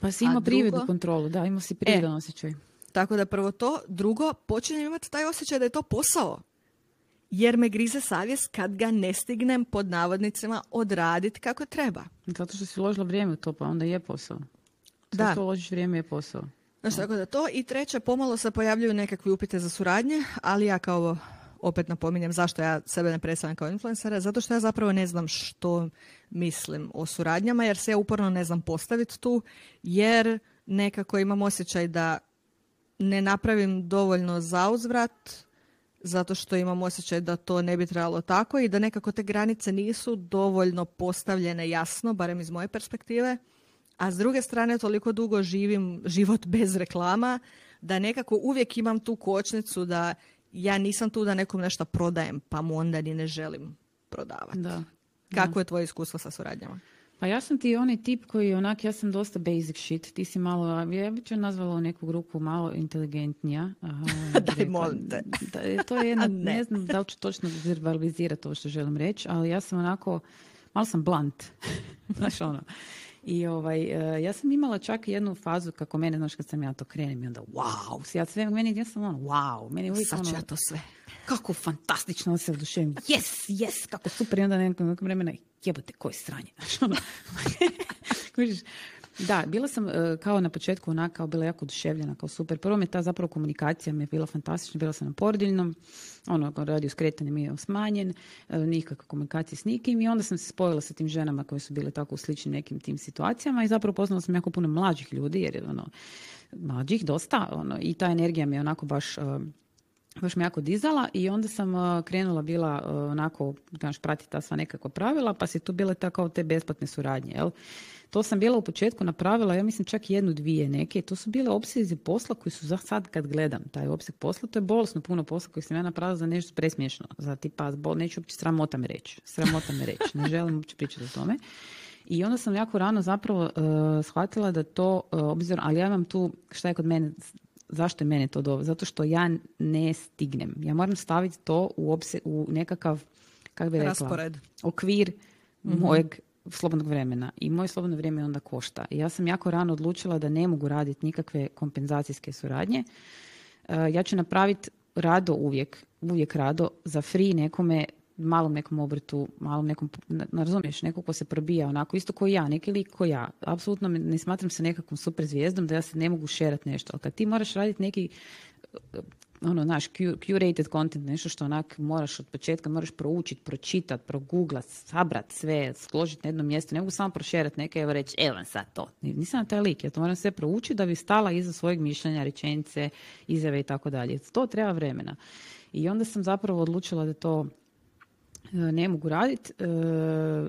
Pa si ima prividnu kontrolu, da, ima si prividan e, osjećaj. Tako da prvo to, drugo, počinjem imati taj osjećaj da je to posao. Jer me grize savjest kad ga ne stignem pod navodnicima odraditi kako treba. Zato što si uložila vrijeme u to, pa onda je posao. Sve da. što uložiš vrijeme je posao. Znači, tako da to. I treće, pomalo se pojavljuju nekakvi upite za suradnje, ali ja kao opet napominjem zašto ja sebe ne predstavljam kao influencera, zato što ja zapravo ne znam što mislim o suradnjama, jer se ja uporno ne znam postaviti tu, jer nekako imam osjećaj da ne napravim dovoljno zauzvrat, zato što imam osjećaj da to ne bi trebalo tako i da nekako te granice nisu dovoljno postavljene jasno, barem iz moje perspektive. A s druge strane, toliko dugo živim život bez reklama, da nekako uvijek imam tu kočnicu da ja nisam tu da nekom nešto prodajem, pa mu onda ni ne želim prodavati. Da. Kako je tvoje iskustvo sa suradnjama? Pa ja sam ti onaj tip koji onak, ja sam dosta basic shit, ti si malo, ja bih ću nazvala neku grupu malo inteligentnija. Daj, molim te. Da, to je jedna, ne. ne znam da li ću točno verbalizirati to što želim reći, ali ja sam onako, malo sam blunt. Znaš ono, i ovaj, e, ja sam imala čak jednu fazu kako mene, znaš, kad sam ja to krenem i onda wow, ja sve, meni ja sam ono wow, meni uvijek Sad ću ono, ja to sve. Kako fantastično se oduševim, yes, yes, kako super, i onda nekom vremena, jebote, koji sranje, znaš, ono. Da, bila sam uh, kao na početku onaka, kao bila jako oduševljena, kao super. Prvo mi ta zapravo komunikacija mi je bila fantastična, bila sam na porodiljnom, ono, radio skretanje mi je smanjen, uh, nikakva komunikacija s nikim i onda sam se spojila sa tim ženama koje su bile tako u sličnim nekim tim situacijama i zapravo poznala sam jako puno mlađih ljudi, jer je ono, mlađih dosta, ono, i ta energija mi je onako baš... Baš me jako dizala i onda sam krenula bila onako, znaš, pratiti ta sva nekakva pravila, pa se tu bile tako te besplatne suradnje, jel? To sam bila u početku napravila, ja mislim čak jednu, dvije neke. To su bile opsezi posla koji su za sad kad gledam taj opseg posla, to je bolesno puno posla koji sam ja napravila za nešto presmiješno. Za tipa, bol, neću uopće sramota me reći. Sramota me reći. Ne želim uopće pričati o tome. I onda sam jako rano zapravo uh, shvatila da to, uh, obzirom, ali ja imam tu, šta je kod mene, zašto je mene to dobro? Zato što ja ne stignem. Ja moram staviti to u, opse, u nekakav, kako bi rekla, Raspored. okvir mm mojeg slobodnog vremena i moje slobodno vrijeme onda košta. I ja sam jako rano odlučila da ne mogu raditi nikakve kompenzacijske suradnje. E, ja ću napraviti rado uvijek, uvijek rado za free nekome malom nekom obrtu, malom nekom, ne, razumiješ, neko ko se probija onako, isto kao ja, neki lik ko ja. Apsolutno ne smatram se nekakvom super zvijezdom da ja se ne mogu šerati nešto. Ali kad ti moraš raditi neki ono, naš curated content, nešto što onak moraš od početka, moraš proučiti, pročitati, proguglat, sabrat sve, složiti na jedno mjesto. Ne mogu samo prošerati neke, evo reći, evo vam sad to. Nisam na taj lik, ja to moram sve proučiti da bi stala iza svojeg mišljenja, rečenice, izjave i tako dalje. To treba vremena. I onda sam zapravo odlučila da to ne mogu raditi, e,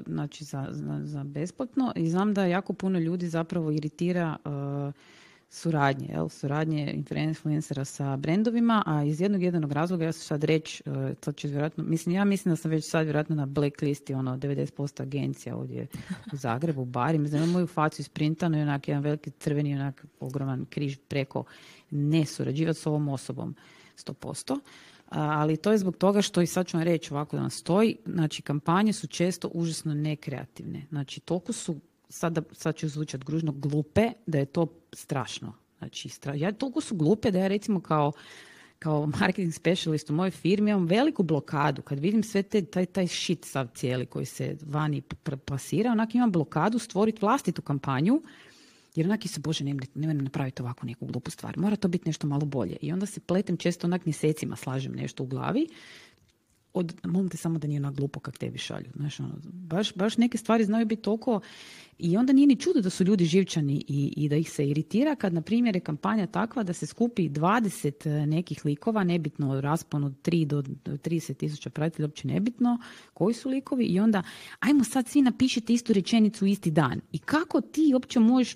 znači za, za, za besplatno i znam da jako puno ljudi zapravo iritira e, suradnje, jel? suradnje influencera sa brendovima, a iz jednog jedinog razloga ja ću sad reći, e, to ću vjerojatno, mislim, ja mislim da sam već sad vjerojatno na blacklisti ono 90% agencija ovdje u Zagrebu, barim, znam moju facu isprintanu i onak jedan veliki crveni, onak ogroman križ preko ne surađivati s ovom osobom 100%. Ali to je zbog toga što i sad ću vam reći ovako da nam stoji, znači kampanje su često užasno nekreativne. Znači toliko su sada, sad ću zvučati gružno, glupe, da je to strašno. Znači, stra... ja, toliko su glupe da ja recimo kao kao marketing specialist u mojoj firmi imam veliku blokadu. Kad vidim sve te, taj, taj shit sav cijeli koji se vani plasira, onak imam blokadu stvoriti vlastitu kampanju, jer onak se, bože, ne ne napraviti ovako neku glupu stvar. Mora to biti nešto malo bolje. I onda se pletem često onak mjesecima slažem nešto u glavi od, molim te samo da nije na glupo kak tebi šalju. Znaš, ono, baš, baš neke stvari znaju biti toliko i onda nije ni čudo da su ljudi živčani i, i da ih se iritira kad, na primjer, je kampanja takva da se skupi 20 e, nekih likova, nebitno raspon od 3 do 30 tisuća pratitelja, uopće nebitno koji su likovi i onda ajmo sad svi napišite istu rečenicu isti dan. I kako ti uopće možeš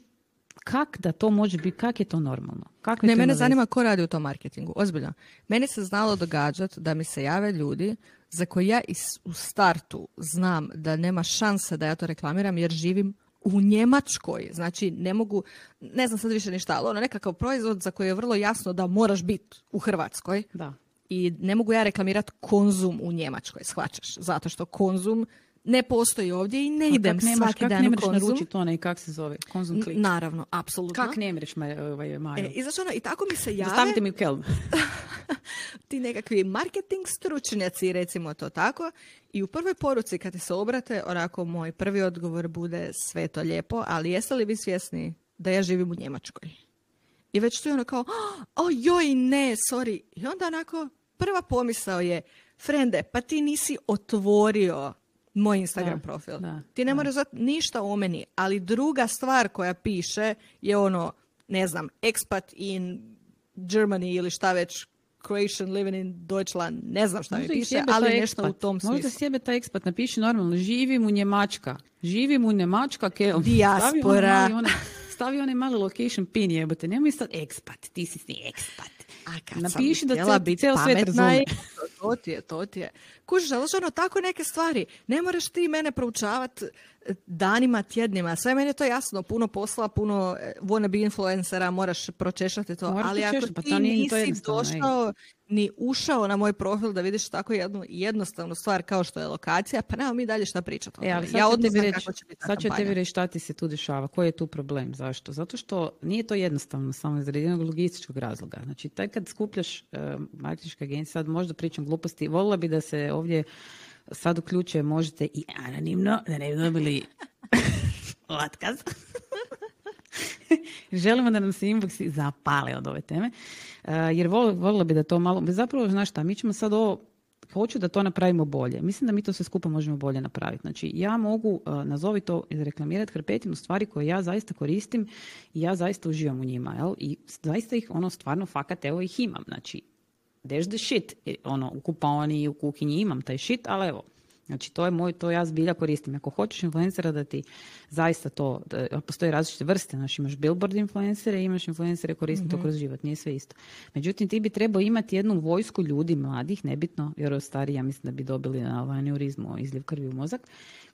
kak da to može biti, kak je to normalno? Kako ne, mene zanima ko radi u tom marketingu, ozbiljno. Meni se znalo događati da mi se jave ljudi za koje ja u startu znam da nema šanse da ja to reklamiram jer živim u Njemačkoj. Znači, ne mogu, ne znam sad više ništa, ali ono nekakav proizvod za koji je vrlo jasno da moraš biti u Hrvatskoj. Da. I ne mogu ja reklamirati konzum u Njemačkoj, shvaćaš? Zato što konzum ne postoji ovdje i ne idem nemaš, svaki kak dan ne u konzum. naručiti onaj, kak se zove, konzum klik? Naravno, apsolutno. Kak ne mreš, ovaj, E, I znači ono, i tako mi se jave... Stavite mi u kelm. ti nekakvi marketing stručnjaci, recimo to tako. I u prvoj poruci kad se obrate, onako moj prvi odgovor bude sve to lijepo, ali jeste li vi svjesni da ja živim u Njemačkoj? I već tu je ono kao, o joj ne, sorry. I onda onako, prva pomisao je, frende, pa ti nisi otvorio moj Instagram profil. Ti ne moraš znati ništa o meni, ali druga stvar koja piše je ono, ne znam, expat in Germany ili šta već, Croatian living in Deutschland, ne znam šta mi piše, ali nešto u tom smislu. Možda sjebe taj ekspat napiši normalno, živim u Njemačka, živim u Njemačka, kel. Diaspora. Stavi onaj mali location pin jebote, nemoj sad ekspat, ti si ni ekspat. A kad Napiši sam da htjela biti pametna to ti je, to ti je. Kužiš, ali ono, tako neke stvari. Ne moraš ti mene proučavati danima, tjednima. Sve meni je to jasno. Puno posla, puno e, wannabe influencera, moraš pročešati to. ali ako pa ti nisi došao ni ušao na moj profil da vidiš tako jednu jednostavnu stvar kao što je lokacija, pa nemamo mi dalje šta pričati. E, ali sad ja tebi reći, sad ću tebi reći šta ti se tu dešava. Koji je tu problem? Zašto? Zato što nije to jednostavno samo iz jednog logističkog razloga. Znači, taj kad skupljaš uh, marketinške agencije, sad možda pričam gluposti, volila bi da se ovdje sad uključuje, možete i anonimno, da ne bi dobili otkaz. Želimo da nam se inboxi zapale od ove teme. Uh, jer volila bi da to malo... Zapravo, znaš šta, mi ćemo sad ovo hoću da to napravimo bolje. Mislim da mi to sve skupa možemo bolje napraviti. Znači, ja mogu, uh, nazovi to, reklamirati hrpetinu stvari koje ja zaista koristim i ja zaista uživam u njima. Jel? I zaista ih, ono, stvarno, fakat, evo ih imam. Znači, there's the shit. Ono, u kupaoni i u kuhinji imam taj shit, ali evo, Znači, to je moj, to ja zbilja koristim. Ako hoćeš influencera da ti zaista to, da, postoje različite vrste, znači imaš billboard influencere, imaš influencere koristim to mhm. kroz život, nije sve isto. Međutim, ti bi trebao imati jednu vojsku ljudi mladih, nebitno, jer stariji, ja mislim da bi dobili na ovaj aneurizmu, izljev krvi u mozak,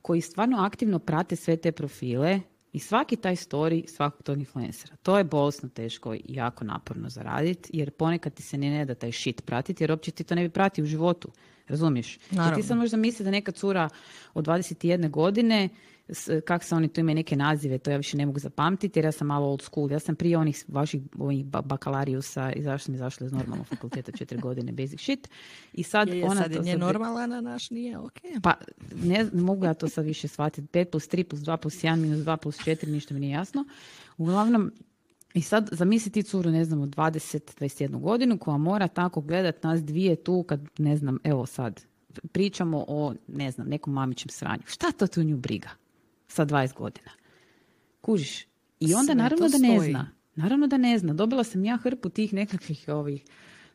koji stvarno aktivno prate sve te profile, i svaki taj story svakog tog influencera. To je bolesno teško i jako naporno zaraditi, jer ponekad ti se ne, ne da taj shit pratiti, jer uopće ti to ne bi prati u životu. Razumiješ? Naravno. ti sad možda misli da neka cura od 21 godine kak se oni tu imaju neke nazive, to ja više ne mogu zapamtiti jer ja sam malo old school. Ja sam prije onih vaših ovih bakalarijusa i zašto sam izašla iz normalnog fakulteta četiri godine basic shit. I sad je, ona sad to nije normalna, a naš nije ok. Pa ne, mogu ja to sad više shvatiti. 5 plus 3 plus 2 plus 1 minus 2 plus 4, ništa mi nije jasno. Uglavnom, i sad zamisli curu, ne znam, od 20-21 godinu koja mora tako gledat nas dvije tu kad, ne znam, evo sad, pričamo o, ne znam, nekom mamićem sranju. Šta to tu nju briga? Sa 20 godina. Kužiš? I onda naravno da ne zna. Naravno da ne zna. Dobila sam ja hrpu tih nekakvih ovih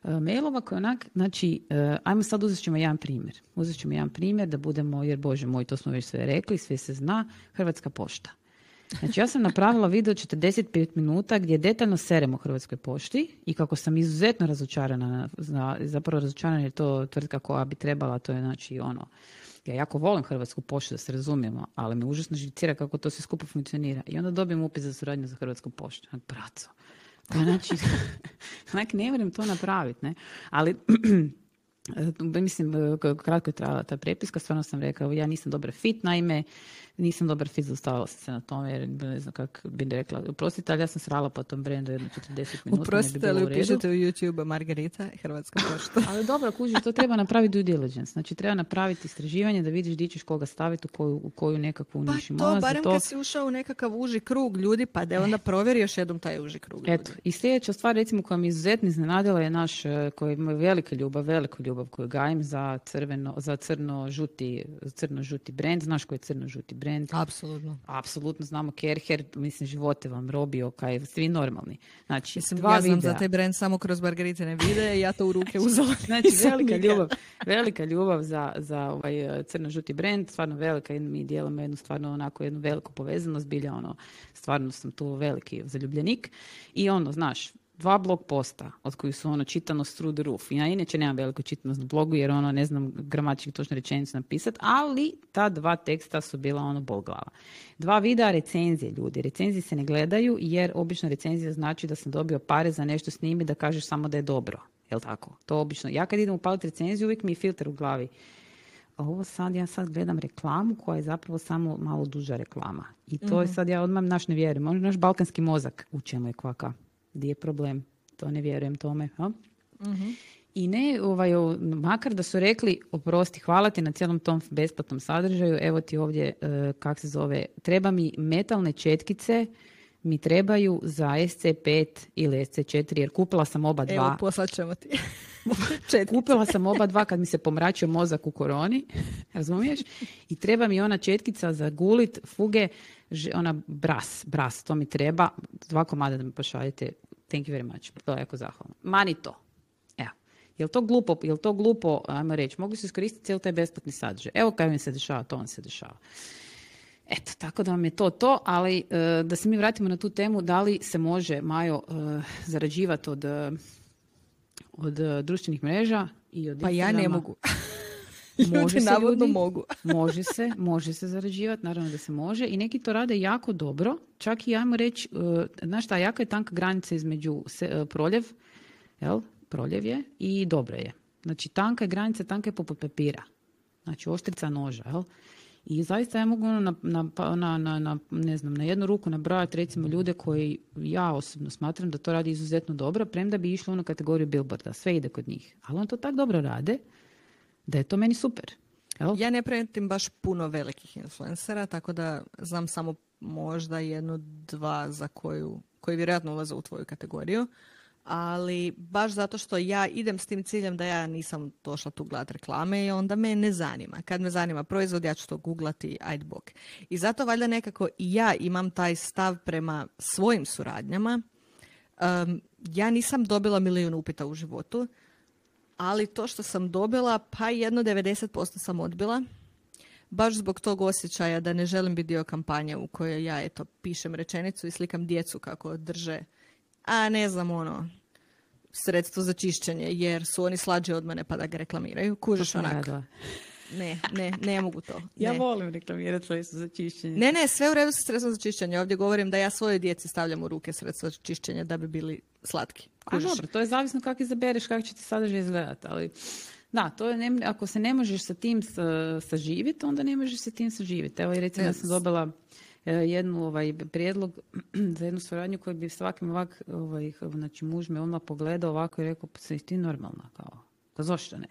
uh, mailova koje onak, znači, uh, ajmo sad uzet ćemo jedan primjer. Uzet ćemo jedan primjer da budemo, jer Bože moj, to smo već sve rekli, sve se zna, Hrvatska pošta. Znači ja sam napravila video 45 minuta gdje detaljno seremo Hrvatskoj pošti i kako sam izuzetno razočarana, zapravo razočarana je to tvrtka koja bi trebala, to je znači ono, ja jako volim Hrvatsku poštu, da se razumijemo, ali me užasno živcira kako to sve skupo funkcionira. I onda dobijem upis za suradnju za Hrvatsku poštu. Braco. Znači, onak ne vjerujem to napraviti, ne? Ali, mislim, kratko je trajala ta prepiska, stvarno sam rekao, ja nisam dobra fit, naime, nisam dobar fit, zaustavila sam se na tome jer ne znam kako bi rekla. Uprostite, ali ja sam srala po tom brendu jedno 40 minuta. Uprostite, ali upišete u YouTube Margarita Hrvatska pošta. ali dobro, kuži, to treba napraviti due diligence. Znači, treba napraviti istraživanje da vidiš di ćeš koga staviti u koju, u koju nekakvu pa niši to, barem to... kad si ušao u nekakav uži krug ljudi, pa da onda provjeri još jednom taj uži krug ljudi. Eto, i sljedeća stvar, recimo, koja mi izuzetno iznenadila je naš, e, koji ima velika ljubav, veliku ljubav koju gajim za crveno, za crno-žuti, crno-žuti brend. Znaš koji je crno-žuti brend? Brand. Apsolutno. Apsolutno znamo Kerher, mislim živote vam robio, kaj svi normalni. Znači, mislim, dva ja znam za taj brand samo kroz ne vide i ja to u ruke uzela. znači, velika ljubav, velika ljubav za, za ovaj crno-žuti brand, stvarno velika, mi dijelimo jednu stvarno onako jednu veliku povezanost, bilja ono, stvarno sam tu veliki zaljubljenik i ono, znaš, dva blog posta od kojih su ono čitanost through the roof. Ja inače nemam veliku čitanost na blogu jer ono ne znam gramatički točno rečenicu napisati, ali ta dva teksta su bila ono bol glava. Dva videa recenzije ljudi. Recenzije se ne gledaju jer obično recenzija znači da sam dobio pare za nešto snimi da kažeš samo da je dobro. Jel tako? To obično. Ja kad idem upaliti recenziju uvijek mi je filter u glavi. Ovo sad, ja sad gledam reklamu koja je zapravo samo malo duža reklama. I to je mhm. sad, ja odmah naš ne vjerujem. On naš balkanski mozak u čemu je kvaka. Gdje je problem? To ne vjerujem tome. Ha? Mhm. I ne, ovaj, makar da su rekli, oprosti, hvala ti na cijelom tom besplatnom sadržaju, evo ti ovdje, uh, kak se zove, treba mi metalne četkice, mi trebaju za SC5 ili SC4, jer kupila sam oba dva. Evo, poslat ćemo ti. kupila sam oba dva kad mi se pomračio mozak u koroni, razumiješ? I treba mi ona četkica za gulit, fuge, ona bras, bras, to mi treba. Dva komada da mi pošaljete. Thank you very much. To je jako zahvalno. Mani to. Evo. Jel to glupo, jel to glupo, ajmo reći, mogu se iskoristiti cijeli taj besplatni sadržaj. Evo kaj mi se dešava, to vam se dešava. Eto, tako da vam je to to, ali e, da se mi vratimo na tu temu, da li se može, Majo, uh, zarađivati od, od uh, društvenih mreža i od Pa ja ne mogu. Ljudi Može se, navodno ljudi. mogu. može se, može se zarađivati, naravno da se može i neki to rade jako dobro, čak i ajmo reći, uh, znaš šta, jaka je tanka granica između se, uh, proljev, jel, proljev je i dobro je. Znači tanka je granica, tanka je poput papira. Znači oštrica noža, jel? I zaista ja mogu ono na, na, pa- na, na, na, ne znam, na jednu ruku nabrojati recimo ljude koji ja osobno smatram da to radi izuzetno dobro, premda bi išlo u onu kategoriju billboarda, sve ide kod njih. Ali on to tak dobro rade da je to meni super. Jel? Ja ne pratim baš puno velikih influencera, tako da znam samo možda jednu, dva za koju, koji vjerojatno ulaze u tvoju kategoriju. Ali baš zato što ja idem s tim ciljem da ja nisam došla tu gledat reklame i onda me ne zanima. Kad me zanima proizvod, ja ću to googlati, ajde bok. I zato valjda nekako i ja imam taj stav prema svojim suradnjama. Um, ja nisam dobila milijun upita u životu, ali to što sam dobila, pa jedno 90% sam odbila. Baš zbog tog osjećaja da ne želim biti dio kampanje u kojoj ja eto pišem rečenicu i slikam djecu kako drže, a ne znam ono, sredstvo za čišćenje jer su oni slađi od mene pa da ga reklamiraju. To Kužiš sam onak. Ne, ne, ne mogu to. Ja ne. volim reklamirati sredstvo za čišćenje. Ne, ne, sve u redu sa sredstvom za čišćenje. Ovdje govorim da ja svojoj djeci stavljam u ruke sredstva za čišćenje da bi bili slatki. A Kužiš? dobro, to je zavisno kako izabereš, kako će ti sadržaj izgledati, ali da, to je, ne- ako se ne možeš sa tim sa, saživiti, onda ne možeš sa tim saživiti. Evo i recimo ja sam dobila e, jednu ovaj prijedlog za jednu suradnju koju bi svakim ovak, ovaj, znači muž me odmah pogledao ovako i rekao, pa si ti normalna, kao, pa zašto ne?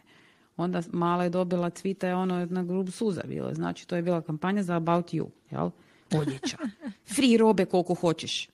Onda mala je dobila cvita je ono na grubu suza bilo. Znači to je bila kampanja za About You, jel? Odjeća. Free robe koliko hoćeš.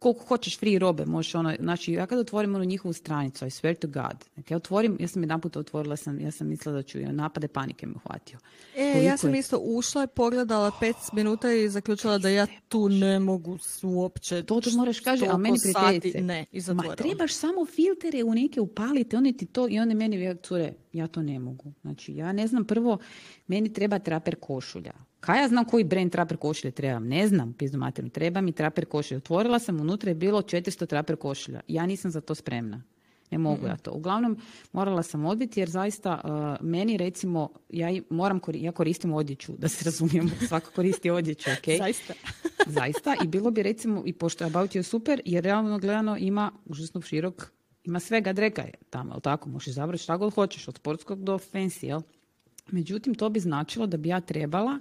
Koliko hoćeš free robe, možeš ono, znači ja kad otvorim onu njihovu stranicu, I swear to God, nek ja otvorim, ja sam jedan puta otvorila, sam, ja sam mislila da ću, napade panike me uhvatio. E, ja Koliko sam je- isto ušla, pogledala pet minuta i zaključila da ja tu ne mogu uopće. To tu moraš kaži, a meni prijateljice. Ne, i Ma trebaš samo filtere u neke upaliti, oni ti to, i one meni cure, ja to ne mogu. Znači, ja ne znam, prvo, meni treba traper košulja. Kaj ja znam koji brand traper košulje trebam? Ne znam, pizdu materinu, treba mi traper košulja. Otvorila sam, unutra je bilo 400 traper košulja. Ja nisam za to spremna. Ne mogu ja to. Uglavnom, morala sam odbiti jer zaista uh, meni recimo, ja moram, ja koristim odjeću, da se razumijemo, svako koristi odjeću, ok? Zaista. Zaista i bilo bi recimo i pošto je About You super jer realno gledano ima užasno širok ima svega dreka je tamo, jel tako? Možeš izabrati šta god hoćeš, od sportskog do fancy, jel? Međutim, to bi značilo da bi ja trebala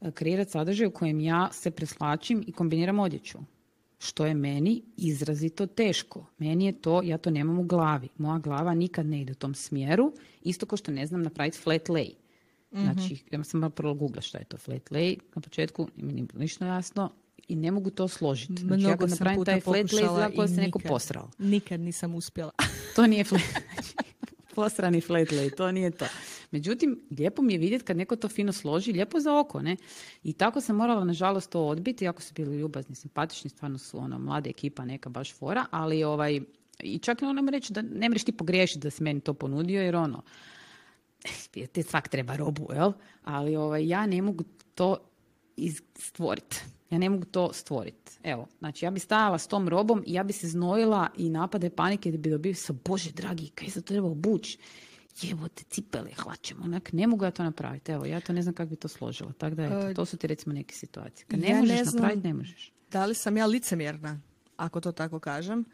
e, kreirati sadržaj u kojem ja se preslačim i kombiniram odjeću. Što je meni izrazito teško. Meni je to, ja to nemam u glavi. Moja glava nikad ne ide u tom smjeru, isto kao što ne znam napraviti flat lay. Znači, ja sam morala prvo googla šta je to flat lay. Na početku mi nije ništa jasno i ne mogu to složiti. Znači, Mnogo sam napravim puta taj flat lay, da se neko posrao. Nikad nisam uspjela. To nije flat, znači, posrani flat lay, to nije to. Međutim, lijepo mi je vidjeti kad neko to fino složi, lijepo za oko, ne? I tako sam morala, nažalost, to odbiti, jako su bili ljubazni, simpatični, stvarno su ono, mlada ekipa, neka baš fora, ali ovaj, i čak ne moram reći da ne mreš ti pogriješiti da si meni to ponudio, jer ono, ti svak treba robu, jel? Ali ovaj, ja ne mogu to stvoriti. Ja ne mogu to stvoriti. Evo, znači ja bi stajala s tom robom i ja bi se znojila i napade panike da bi dobio sa Bože dragi, kaj se to treba obući? Jevo te cipele hlačem, onak, ne mogu ja to napraviti. Evo, ja to ne znam kako bi to složila. Tako da, eto, to su ti recimo neke situacije. Kad ne ja možeš ne znam- napraviti, ne možeš. Da li sam ja licemjerna, ako to tako kažem,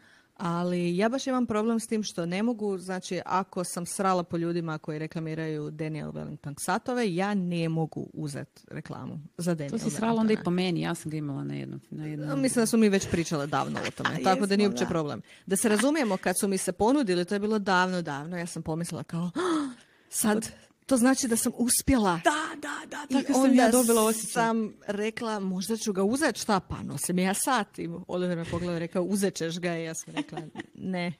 ali ja baš imam problem s tim što ne mogu, znači ako sam srala po ljudima koji reklamiraju Daniel Wellington satove, ja ne mogu uzeti reklamu za Daniel To si srala onda i po meni, ja sam ga imala na jednom. Na Mislim da smo mi već pričale davno o tome, tako da nije uopće problem. Da se razumijemo, kad su mi se ponudili, to je bilo davno, davno, ja sam pomislila kao, "Ah, sad, to znači da sam uspjela. Da, da, da, I tako sam onda ja dobila osjećaj. sam rekla, možda ću ga uzeti, šta pa, nosim ja sat. I Oliver me pogledao i rekao, uzet ćeš ga. I ja sam rekla, ne.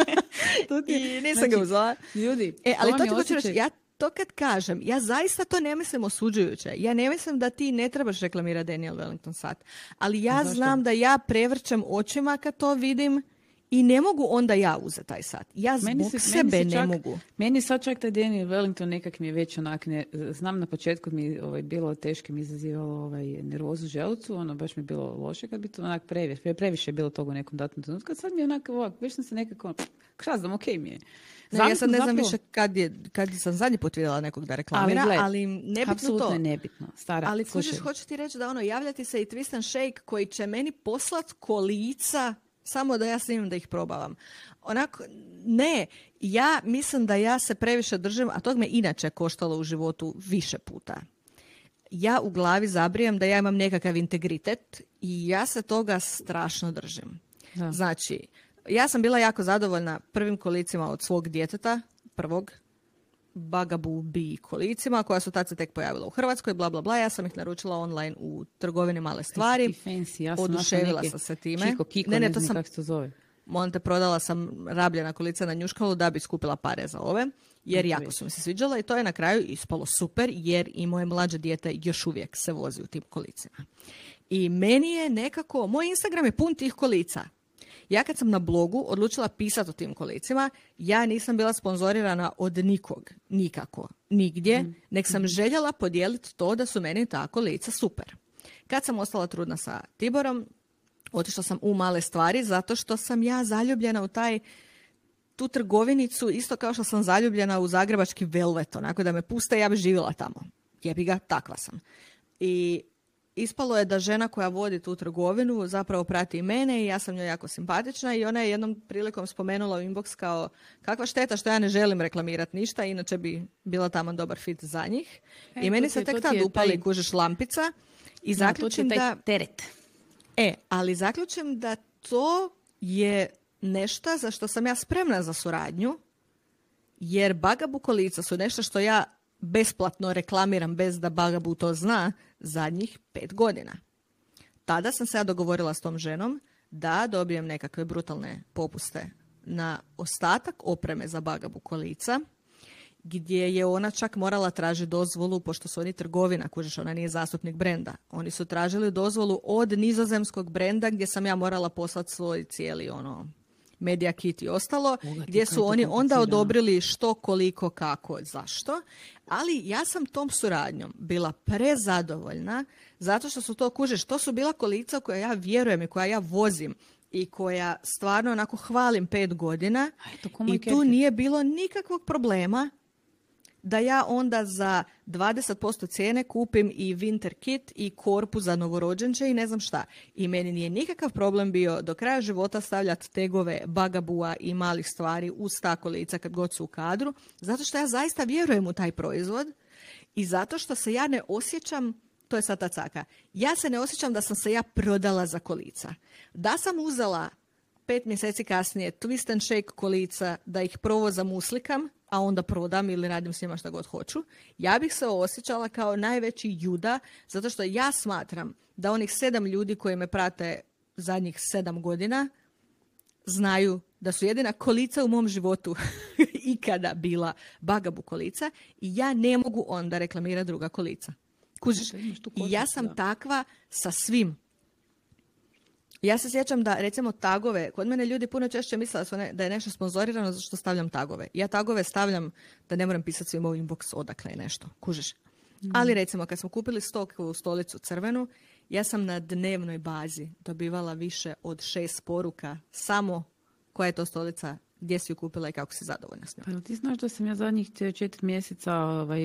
To ti I nisam znači, ga uzela. Ljudi, E, ali to ti hoću reći, ja to kad kažem, ja zaista to ne mislim osuđujuće. Ja ne mislim da ti ne trebaš reklamirati Daniel Wellington sat. Ali ja znam da ja prevrćem očima kad to vidim i ne mogu onda ja uzeti taj sat. Ja zbog sebe ne mogu. Meni sad čak taj Daniel Wellington nekak mi je već onak, ne, znam na početku mi ovaj, bilo teško, mi izazivalo ovaj, nervozu želucu, ono baš mi je bilo loše kad bi to onak previše, previše je bilo toga u nekom datnom trenutku, sad mi je onak, ovak, već sam se nekako, šta znam, okej mi je. Ne, ja sad ne znam više kad, je, kad sam zadnji put vidjela nekog da reklamira, ali, ali nebitno to. nebitno. Stara, ali hoćeš ti reći da ono, javljati se i twist and shake koji će meni poslat kolica samo da ja snimim da ih probavam. Onako, ne, ja mislim da ja se previše držim, a tog me inače koštalo u životu više puta. Ja u glavi zabrijem da ja imam nekakav integritet i ja se toga strašno držim. Znači, ja sam bila jako zadovoljna prvim kolicima od svog djeteta, prvog, Bagabu bi kolicima koja su tad se tek pojavila u Hrvatskoj, bla bla bla. Ja sam ih naručila online u trgovini male stvari. Fancy. Ja sam Oduševila sam se time. Čiko, kiko, ne, ne, to sam, kako se zove. Monte prodala sam rabljena kolica na njuškalu da bi skupila pare za ove, jer jako su mi se sviđala i to je na kraju ispalo super, jer i moje mlađe dijete još uvijek se vozi u tim kolicima. I meni je nekako, moj Instagram je pun tih kolica. Ja kad sam na blogu odlučila pisati o tim kolicima, ja nisam bila sponzorirana od nikog, nikako, nigdje, mm. nek sam mhm. željela podijeliti to da su meni ta kolica super. Kad sam ostala trudna sa Tiborom, otišla sam u male stvari zato što sam ja zaljubljena u taj tu trgovinicu isto kao što sam zaljubljena u zagrebački velvet, onako da me puste ja bi živjela tamo. Jebi ga, takva sam. I ispalo je da žena koja vodi tu trgovinu zapravo prati i mene i ja sam njoj jako simpatična i ona je jednom prilikom spomenula u inbox kao kakva šteta što ja ne želim reklamirati ništa, inače bi bila tamo dobar fit za njih. E, I meni se tek tad upali taj... kužiš lampica i zaključim da... teret. E, ali zaključim da to je nešto za što sam ja spremna za suradnju, jer bagabu kolica su nešto što ja besplatno reklamiram bez da Bagabu to zna zadnjih pet godina. Tada sam se ja dogovorila s tom ženom da dobijem nekakve brutalne popuste na ostatak opreme za Bagabu kolica, gdje je ona čak morala tražiti dozvolu, pošto su oni trgovina, kužiš, ona nije zastupnik brenda. Oni su tražili dozvolu od nizozemskog brenda gdje sam ja morala poslati svoj cijeli ono Media Kit i ostalo, gdje su oni onda odobrili što, koliko, kako, zašto. Ali ja sam tom suradnjom bila prezadovoljna zato što su to, kužeš, to su bila kolica koja ja vjerujem i koja ja vozim i koja stvarno onako hvalim pet godina i tu nije bilo nikakvog problema da ja onda za 20% cijene kupim i winter kit i korpu za novorođenče i ne znam šta. I meni nije nikakav problem bio do kraja života stavljati tegove bagabua i malih stvari uz stakolica kad god su u kadru, zato što ja zaista vjerujem u taj proizvod i zato što se ja ne osjećam to je sad ta caka. Ja se ne osjećam da sam se ja prodala za kolica. Da sam uzela pet mjeseci kasnije twist and shake kolica da ih provozam uslikam, a onda prodam ili radim s njima šta god hoću, ja bih se osjećala kao najveći juda, zato što ja smatram da onih sedam ljudi koji me prate zadnjih sedam godina znaju da su jedina kolica u mom životu ikada bila bagabu kolica i ja ne mogu onda reklamirati druga kolica. Kužiš? I ja sam takva sa svim ja se sjećam da recimo tagove, kod mene ljudi puno češće misle da je nešto sponzorirano zato što stavljam tagove. Ja tagove stavljam da ne moram pisati svima u inbox odakle je nešto, kužiš. Mhm. Ali recimo kad smo kupili stok u stolicu crvenu, ja sam na dnevnoj bazi dobivala više od šest poruka samo koja je to stolica gdje si ju kupila i kako si zadovoljna s njom. Pa ti znaš da sam ja zadnjih četiri mjeseca ovaj,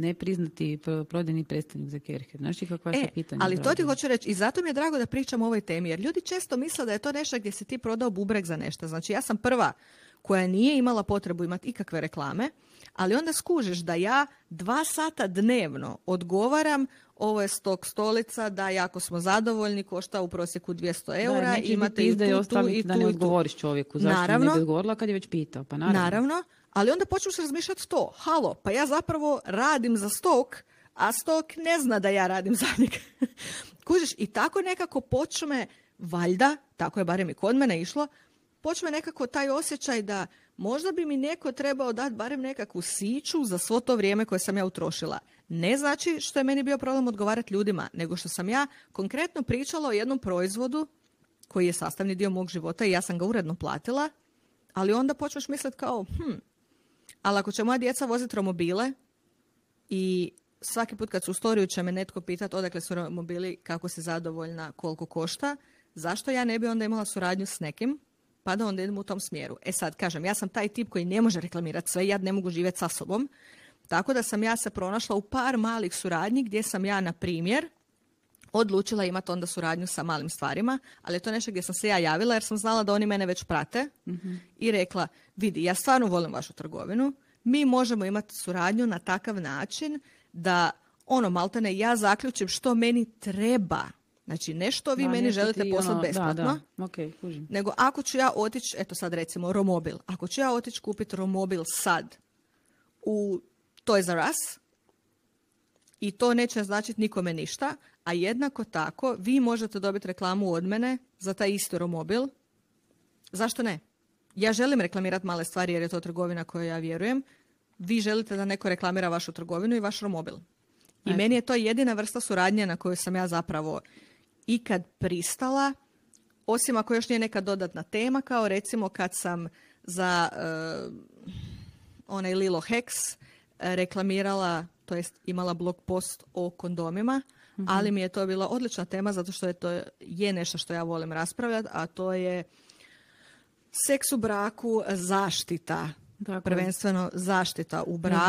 nepriznati ne prodajni predstavnik za Kerher. Znaš ti kakva e, pitanje? Ali to ti hoću reći i zato mi je drago da pričam o ovoj temi, jer ljudi često misle da je to nešto gdje si ti prodao bubreg za nešto. Znači ja sam prva koja nije imala potrebu imati ikakve reklame, ali onda skužiš da ja dva sata dnevno odgovaram ovo je stok stolica, da jako smo zadovoljni, košta u prosjeku 200 eura, da, imate i tu, tu, i tu, da ne odgovoriš čovjeku, zašto naravno, ne bi odgovorila kad je već pitao, pa naravno. Naravno, ali onda počneš razmišljati to, halo, pa ja zapravo radim za stok, a stok ne zna da ja radim za njeg. Kužiš, i tako nekako počne, valjda, tako je barem i kod mene išlo, počne nekako taj osjećaj da možda bi mi neko trebao dati barem nekakvu siću za svo to vrijeme koje sam ja utrošila. Ne znači što je meni bio problem odgovarati ljudima, nego što sam ja konkretno pričala o jednom proizvodu koji je sastavni dio mog života i ja sam ga uredno platila, ali onda počneš misliti kao, hm, ali ako će moja djeca voziti romobile i svaki put kad su u storiju će me netko pitati odakle su romobili, kako se zadovoljna, koliko košta, zašto ja ne bi onda imala suradnju s nekim, pa da onda idem u tom smjeru. E sad, kažem, ja sam taj tip koji ne može reklamirati sve, ja ne mogu živjeti sa sobom, tako da sam ja se pronašla u par malih suradnji gdje sam ja, na primjer, odlučila imati onda suradnju sa malim stvarima, ali je to nešto gdje sam se ja javila jer sam znala da oni mene već prate i rekla, vidi, ja stvarno volim vašu trgovinu, mi možemo imati suradnju na takav način da ono, maltene, ja zaključim što meni treba. Znači, ne što vi Da, meni nešto želite ti, poslati ono, besplatno, Da, Ok, kužim. nego ako ću ja otići, eto sad recimo Romobil, ako ću ja otići kupiti Romobil sad u Toys R Us i to neće značiti nikome ništa, a jednako tako vi možete dobiti reklamu od mene za taj isti Romobil. Zašto ne? Ja želim reklamirati male stvari jer je to trgovina kojoj ja vjerujem. Vi želite da neko reklamira vašu trgovinu i vaš Romobil. I Eto. meni je to jedina vrsta suradnje na koju sam ja zapravo ikad pristala, osim ako još nije neka dodatna tema, kao recimo kad sam za eh, onaj Lilo Hex eh, reklamirala, to jest imala blog post o kondomima, ali mi je to bila odlična tema zato što je to je nešto što ja volim raspravljati, a to je seks u braku, zaštita. Tako. Prvenstveno zaštita u braku,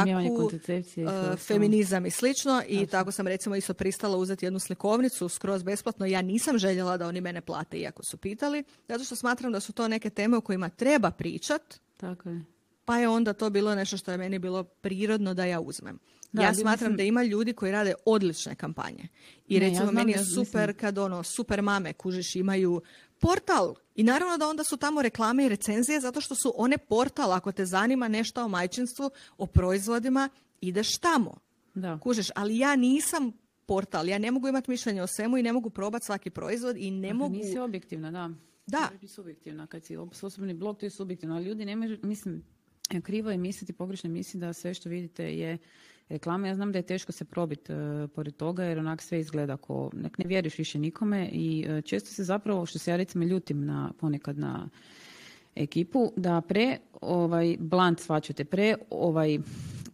ostalo. feminizam i slično i tako sam recimo isto pristala uzeti jednu slikovnicu skroz besplatno. Ja nisam željela da oni mene plate iako su pitali, zato što smatram da su to neke teme o kojima treba pričat, Tako je. pa je onda to bilo nešto što je meni bilo prirodno da ja uzmem. Da, ja smatram mislim- da ima ljudi koji rade odlične kampanje. I Ne, ja recimo znam, meni je ja super mislim- kad ono super mame kužiš imaju portal i naravno da onda su tamo reklame i recenzije zato što su one portal ako te zanima nešto o majčinstvu, o proizvodima, ideš tamo. Da. Kužiš, ali ja nisam portal, ja ne mogu imati mišljenje o svemu i ne mogu probati svaki proizvod i ne Dakle, mogu... Nisi objektivna, da. Da. Biti subjektivna. Kad si ob- osobni blog, to je subjektivno. Ali ljudi ne može, mislim, krivo je misliti, pogrešno je misliti da sve što vidite je reklama. Ja znam da je teško se probiti e, pored toga jer onak sve izgleda ko, nek ne vjeriš više nikome i e, često se zapravo, što se ja recimo ljutim na, ponekad na ekipu, da pre ovaj bland svačate, pre ovaj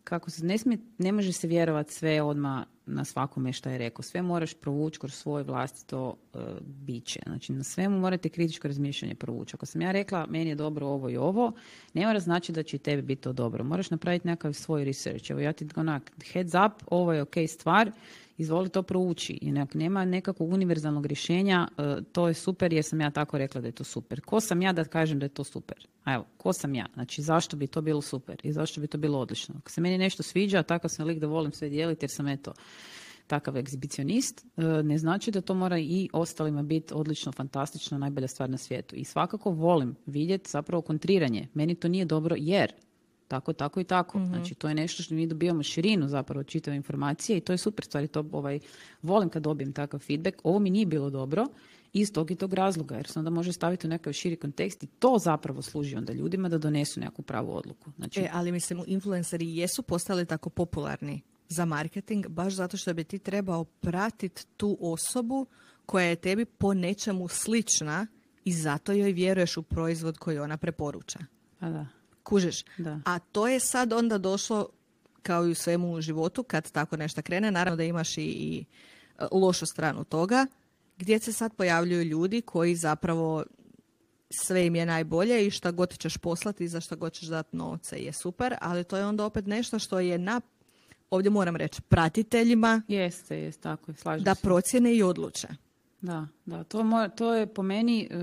kako se ne smije, ne može se vjerovati sve odmah na svakome što je rekao. Sve moraš provući kroz svoje vlastito e, biće. Znači, na svemu morate kritičko razmišljanje provući. Ako sam ja rekla, meni je dobro ovo i ovo, ne mora znači da će i tebi biti to dobro. Moraš napraviti nekakav svoj research. Evo, ja ti onak, heads up, ovo je ok stvar, izvoli to prouči. I nek- nema nekakvog univerzalnog rješenja, e, to je super jer sam ja tako rekla da je to super. Ko sam ja da kažem da je to super? A evo, ko sam ja? Znači, zašto bi to bilo super i zašto bi to bilo odlično? Ako se meni nešto sviđa, takav sam lik da volim sve dijeliti jer sam eto takav egzibicionist, e, ne znači da to mora i ostalima biti odlično, fantastično, najbolja stvar na svijetu. I svakako volim vidjeti zapravo kontriranje. Meni to nije dobro jer tako, tako i tako. Znači, to je nešto što mi dobivamo širinu zapravo čitave informacije i to je super stvar. To, ovaj, volim kad dobijem takav feedback. Ovo mi nije bilo dobro iz tog i tog razloga, jer se onda može staviti u nekakav širi kontekst i to zapravo služi onda ljudima da donesu neku pravu odluku. Znači, E, ali mislim, influenceri jesu postali tako popularni za marketing, baš zato što bi ti trebao pratiti tu osobu koja je tebi po nečemu slična i zato joj vjeruješ u proizvod koji ona preporuča. pa da. Kužiš? Da. A to je sad onda došlo kao i u svemu u životu kad tako nešto krene. Naravno da imaš i, i e, lošu stranu toga gdje se sad pojavljuju ljudi koji zapravo sve im je najbolje i šta god ćeš poslati i za šta god ćeš dati novce je super, ali to je onda opet nešto što je na, ovdje moram reći, pratiteljima Jeste, jest, tako slažem da se. procjene i odluče. Da, da, to, mo- to je po meni, e,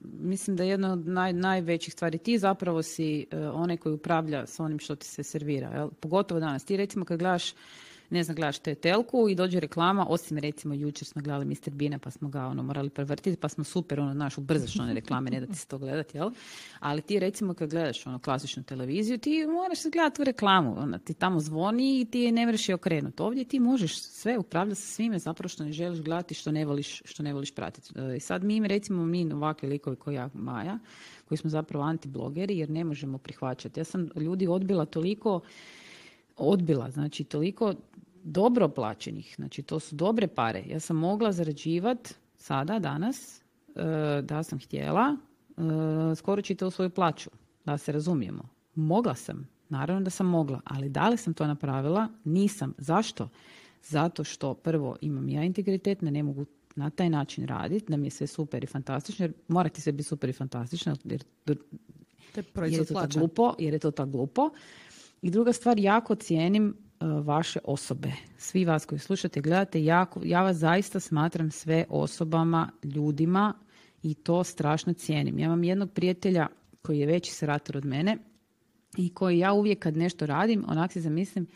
mislim da je jedna od naj, najvećih stvari. Ti zapravo si e, onaj koji upravlja s onim što ti se servira. Jel? Pogotovo danas. Ti recimo kad gledaš ne znam, gledaš te telku i dođe reklama, osim recimo jučer smo gledali Mr. Bina pa smo ga ono morali prevrtiti, pa smo super ono naš ubrzaš one reklame, ne da ti se to gledati, jel? Ali ti recimo kad gledaš ono klasičnu televiziju, ti moraš gledati tu reklamu, ona ti tamo zvoni i ti je ne je okrenuti. Ovdje ti možeš sve upravljati sa svime zapravo što ne želiš gledati, što ne voliš, što ne voliš pratiti. E, I sad mi recimo mi ovakvi likovi koji ja, Maja, koji smo zapravo antiblogeri jer ne možemo prihvaćati. Ja sam ljudi odbila toliko odbila, znači toliko dobro plaćenih, znači to su dobre pare. Ja sam mogla zarađivati sada, danas, da sam htjela uh, skoro u svoju plaću, da se razumijemo. Mogla sam, naravno da sam mogla, ali da li sam to napravila? Nisam. Zašto? Zato što prvo imam ja integritet, ne, ne mogu na taj način raditi, da mi je sve super i fantastično, jer morate sve biti super i fantastično, jer, jer je to tako glupo, jer je to tako glupo. I druga stvar, jako cijenim vaše osobe. Svi vas koji slušate i gledate, jako, ja vas zaista smatram sve osobama, ljudima i to strašno cijenim. Ja imam jednog prijatelja koji je veći serator od mene i koji ja uvijek kad nešto radim, onak se zamislim,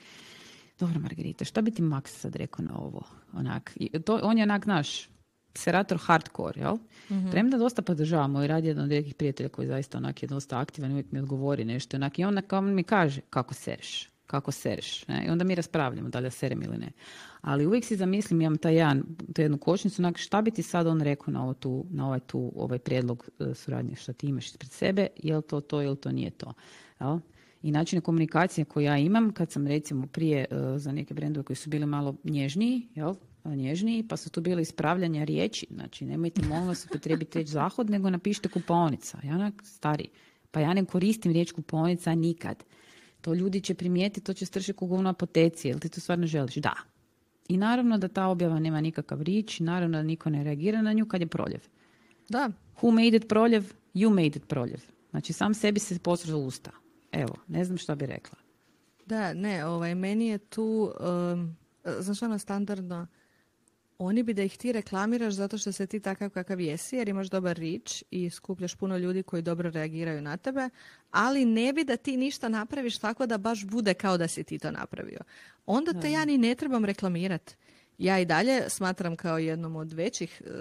dobro Margarita, šta bi ti Max sad rekao na ovo? Onak, to, on je onak naš serator hardcore, jel? Mm-hmm. Premda dosta podržava moj rad, jedan od nekih prijatelja koji zaista onak je dosta aktivan i uvijek mi odgovori nešto. Onak, I onda kao mi kaže kako sereš, kako sereš. Ne? I onda mi raspravljamo da li ja serem ili ne. Ali uvijek si zamislim, imam taj jedan, tu jednu kočnicu, onak, šta bi ti sad on rekao na, ovo tu, na ovaj, tu, ovaj prijedlog uh, suradnje što ti imaš ispred sebe, je li to to ili to nije to. Jel? I načine komunikacije koje ja imam, kad sam recimo prije uh, za neke brendove koji su bili malo nježniji, jel? nježniji, pa su tu bile ispravljanja riječi. Znači, nemojte molim vas upotrijebiti reći zahod, nego napišite kuponica. Ja onak stari. Pa ja ne koristim riječ kuponica nikad. To ljudi će primijetiti, to će stršiti kugom na apoteci. Jel ti to stvarno želiš? Da. I naravno da ta objava nema nikakav rič, naravno da niko ne reagira na nju kad je proljev. Da. Who made it proljev? You made it proljev. Znači, sam sebi se posruža usta. Evo, ne znam što bi rekla. Da, ne, ovaj, meni je tu, um, znaš ono standardno, oni bi da ih ti reklamiraš zato što se ti takav kakav jesi jer imaš dobar rič i skupljaš puno ljudi koji dobro reagiraju na tebe, ali ne bi da ti ništa napraviš tako da baš bude kao da si ti to napravio. Onda te ja ni ne trebam reklamirati. Ja i dalje smatram kao jednom od većih uh,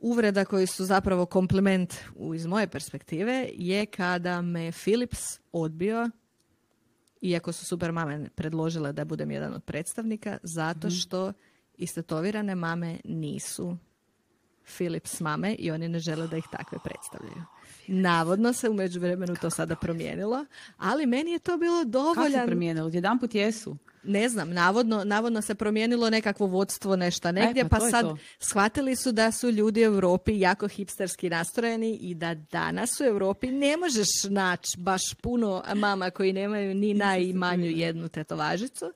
uvreda koji su zapravo kompliment iz moje perspektive je kada me Philips odbio iako su super mame predložile da budem jedan od predstavnika, zato mhm. što istetovirane mame nisu Philips mame i oni ne žele da ih takve predstavljaju. Navodno se u međuvremenu to sada promijenilo, ali meni je to bilo dovoljan... Kako se promijenilo? Jedan put jesu. Ne znam, navodno, navodno se promijenilo nekakvo vodstvo nešto e, negdje, pa, pa sad shvatili su da su ljudi u Europi jako hipsterski nastrojeni i da danas u Europi ne možeš naći baš puno mama koji nemaju ni najmanju jednu tetovažicu.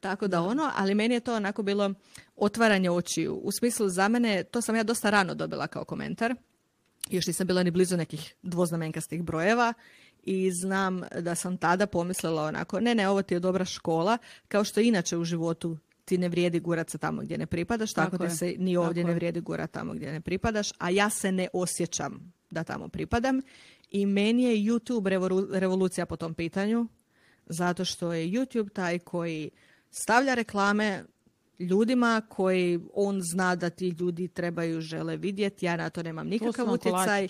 Tako da ono, ali meni je to onako bilo otvaranje očiju. U smislu za mene, to sam ja dosta rano dobila kao komentar. Još nisam bila ni blizu nekih dvoznamenkastih brojeva i znam da sam tada pomislila onako, ne, ne, ovo ti je dobra škola, kao što inače u životu ti ne vrijedi gurat se tamo gdje ne pripadaš, tako, tako ti se ni ovdje ne vrijedi gurat tamo gdje ne pripadaš, a ja se ne osjećam da tamo pripadam. I meni je YouTube revolucija po tom pitanju, zato što je YouTube taj koji stavlja reklame ljudima koji on zna da ti ljudi trebaju žele vidjeti. Ja na to nemam nikakav utjecaj.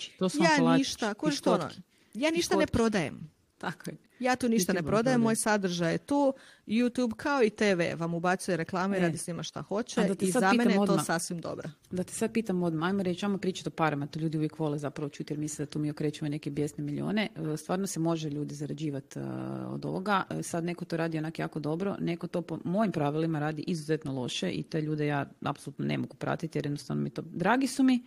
ja ništa, ko što ono, ja ništa ne prodajem. Tako je. Ja tu ništa ne prodajem, moj sadržaj je tu. YouTube kao i TV vam ubacuje reklame i e. radi s njima šta hoće i za mene je to sasvim dobro. Da te sad pitam odmah, ajmo reći, ajmo pričati o parama, to ljudi uvijek vole zapravo čuti jer misle da tu mi okrećemo neke bijesne milijone. E, stvarno se može ljudi zarađivati e, od ovoga. Sad neko to radi onak jako dobro, neko to po mojim pravilima radi izuzetno loše i te ljude ja apsolutno ne mogu pratiti jer jednostavno mi to dragi su mi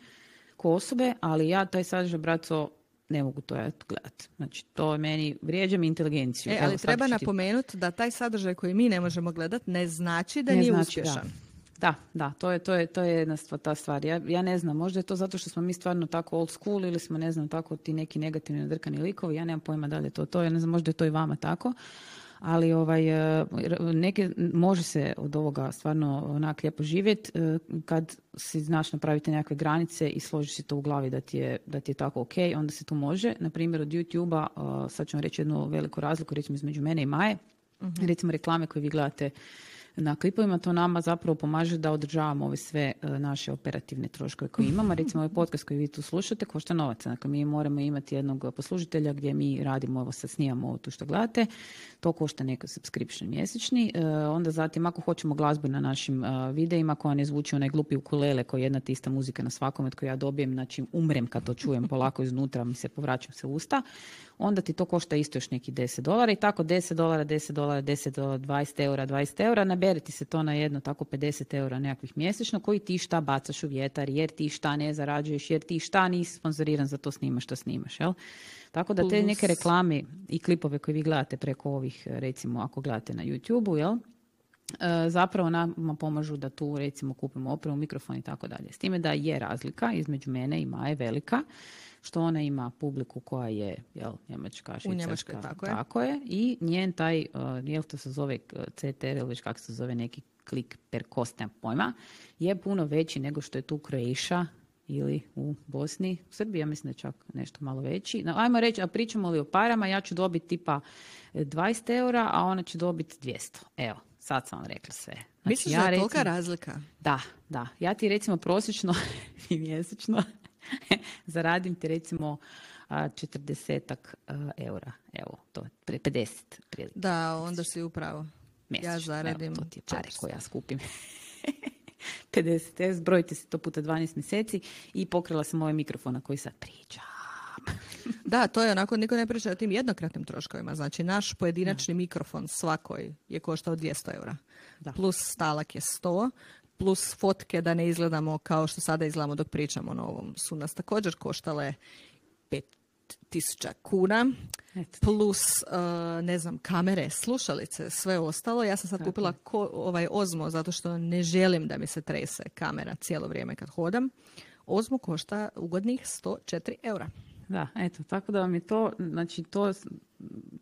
ko osobe, ali ja taj sadržaj braco ne mogu to ja gledati. Znači, to meni vrijeđa mi inteligenciju. E, ali treba napomenuti da taj sadržaj koji mi ne možemo gledati ne znači da ne nije znači, uspješan. Da. Da, to je, to je, to je jedna stvar, ta stvar. Ja, ja ne znam, možda je to zato što smo mi stvarno tako old school ili smo, ne znam, tako ti neki negativni nadrkani likovi. Ja nemam pojma da li je to to. Ja ne znam, možda je to i vama tako ali ovaj, e, neke, može se od ovoga stvarno onak lijepo živjeti e, kad si znaš napraviti nekakve granice i složiš si to u glavi da ti je, da ti je tako ok, onda se tu može. Na primjer od YouTube-a, e, sad ću vam reći jednu veliku razliku, recimo između mene i Maje, uh recimo reklame koje vi gledate na klipovima, to nama zapravo pomaže da održavamo ove sve e, naše operativne troškove koje imamo. Recimo ovaj podcast koji vi tu slušate košta novaca. Dakle, mi moramo imati jednog poslužitelja gdje mi radimo, ovo sad snijamo ovo tu što gledate. To košta neko subscription mjesečni. E, onda zatim, ako hoćemo glazbu na našim e, videima koja ne zvuči onaj glupi ukulele koji je jedna tista muzika na svakom od koju ja dobijem, znači umrem kad to čujem polako iznutra, mi se povraćam se usta onda ti to košta isto još neki 10 dolara i tako 10 dolara, 10 dolara, 10 dolara, 20 eura, 20 eura, nabere ti se to na jedno tako 50 eura nekakvih mjesečno koji ti šta bacaš u vjetar, jer ti šta ne zarađuješ, jer ti šta nisi sponzoriran za to snimaš što snimaš, jel? Tako da te neke reklame i klipove koje vi gledate preko ovih, recimo ako gledate na YouTube-u, jel? E, zapravo nama pomažu da tu recimo kupimo opremu, mikrofon i tako dalje. S time da je razlika između mene i Maje velika, što ona ima publiku koja je jel, njemačka, švicarska, tako, tako je. I njen taj, uh, jel to se zove CTR ili već kako se zove neki klik per kost, pojma, je puno veći nego što je tu Croatia ili u Bosni. U Srbiji ja mislim da je čak nešto malo veći. No, ajmo reći, a pričamo li o parama, ja ću dobiti tipa 20 eura, a ona će dobiti 200. Evo, sad sam vam rekla sve. Znači, Misliš ja da je tolika razlika? Da, da. Ja ti recimo prosječno i mjesečno zaradim ti recimo 40 eura. Evo, to je 50 prilike. Da, onda si upravo. Ja zaradim to ti je pare koje ja skupim. 50 zbrojite se to puta 12 mjeseci i pokrila sam ovaj mikrofon na koji sad pričam. da, to je onako, niko ne priča o tim jednokratnim troškovima. Znači, naš pojedinačni mikrofon svakoj je koštao 200 eura. Da. Plus stalak je 100, plus fotke da ne izgledamo kao što sada izgledamo dok pričamo o ovom su nas također koštale 5000 kuna plus uh, ne znam kamere, slušalice, sve ostalo. Ja sam sad kupila ko, ovaj Ozmo zato što ne želim da mi se trese kamera cijelo vrijeme kad hodam. Ozmo košta ugodnih 104 eura. Da, eto, tako da vam je to, znači to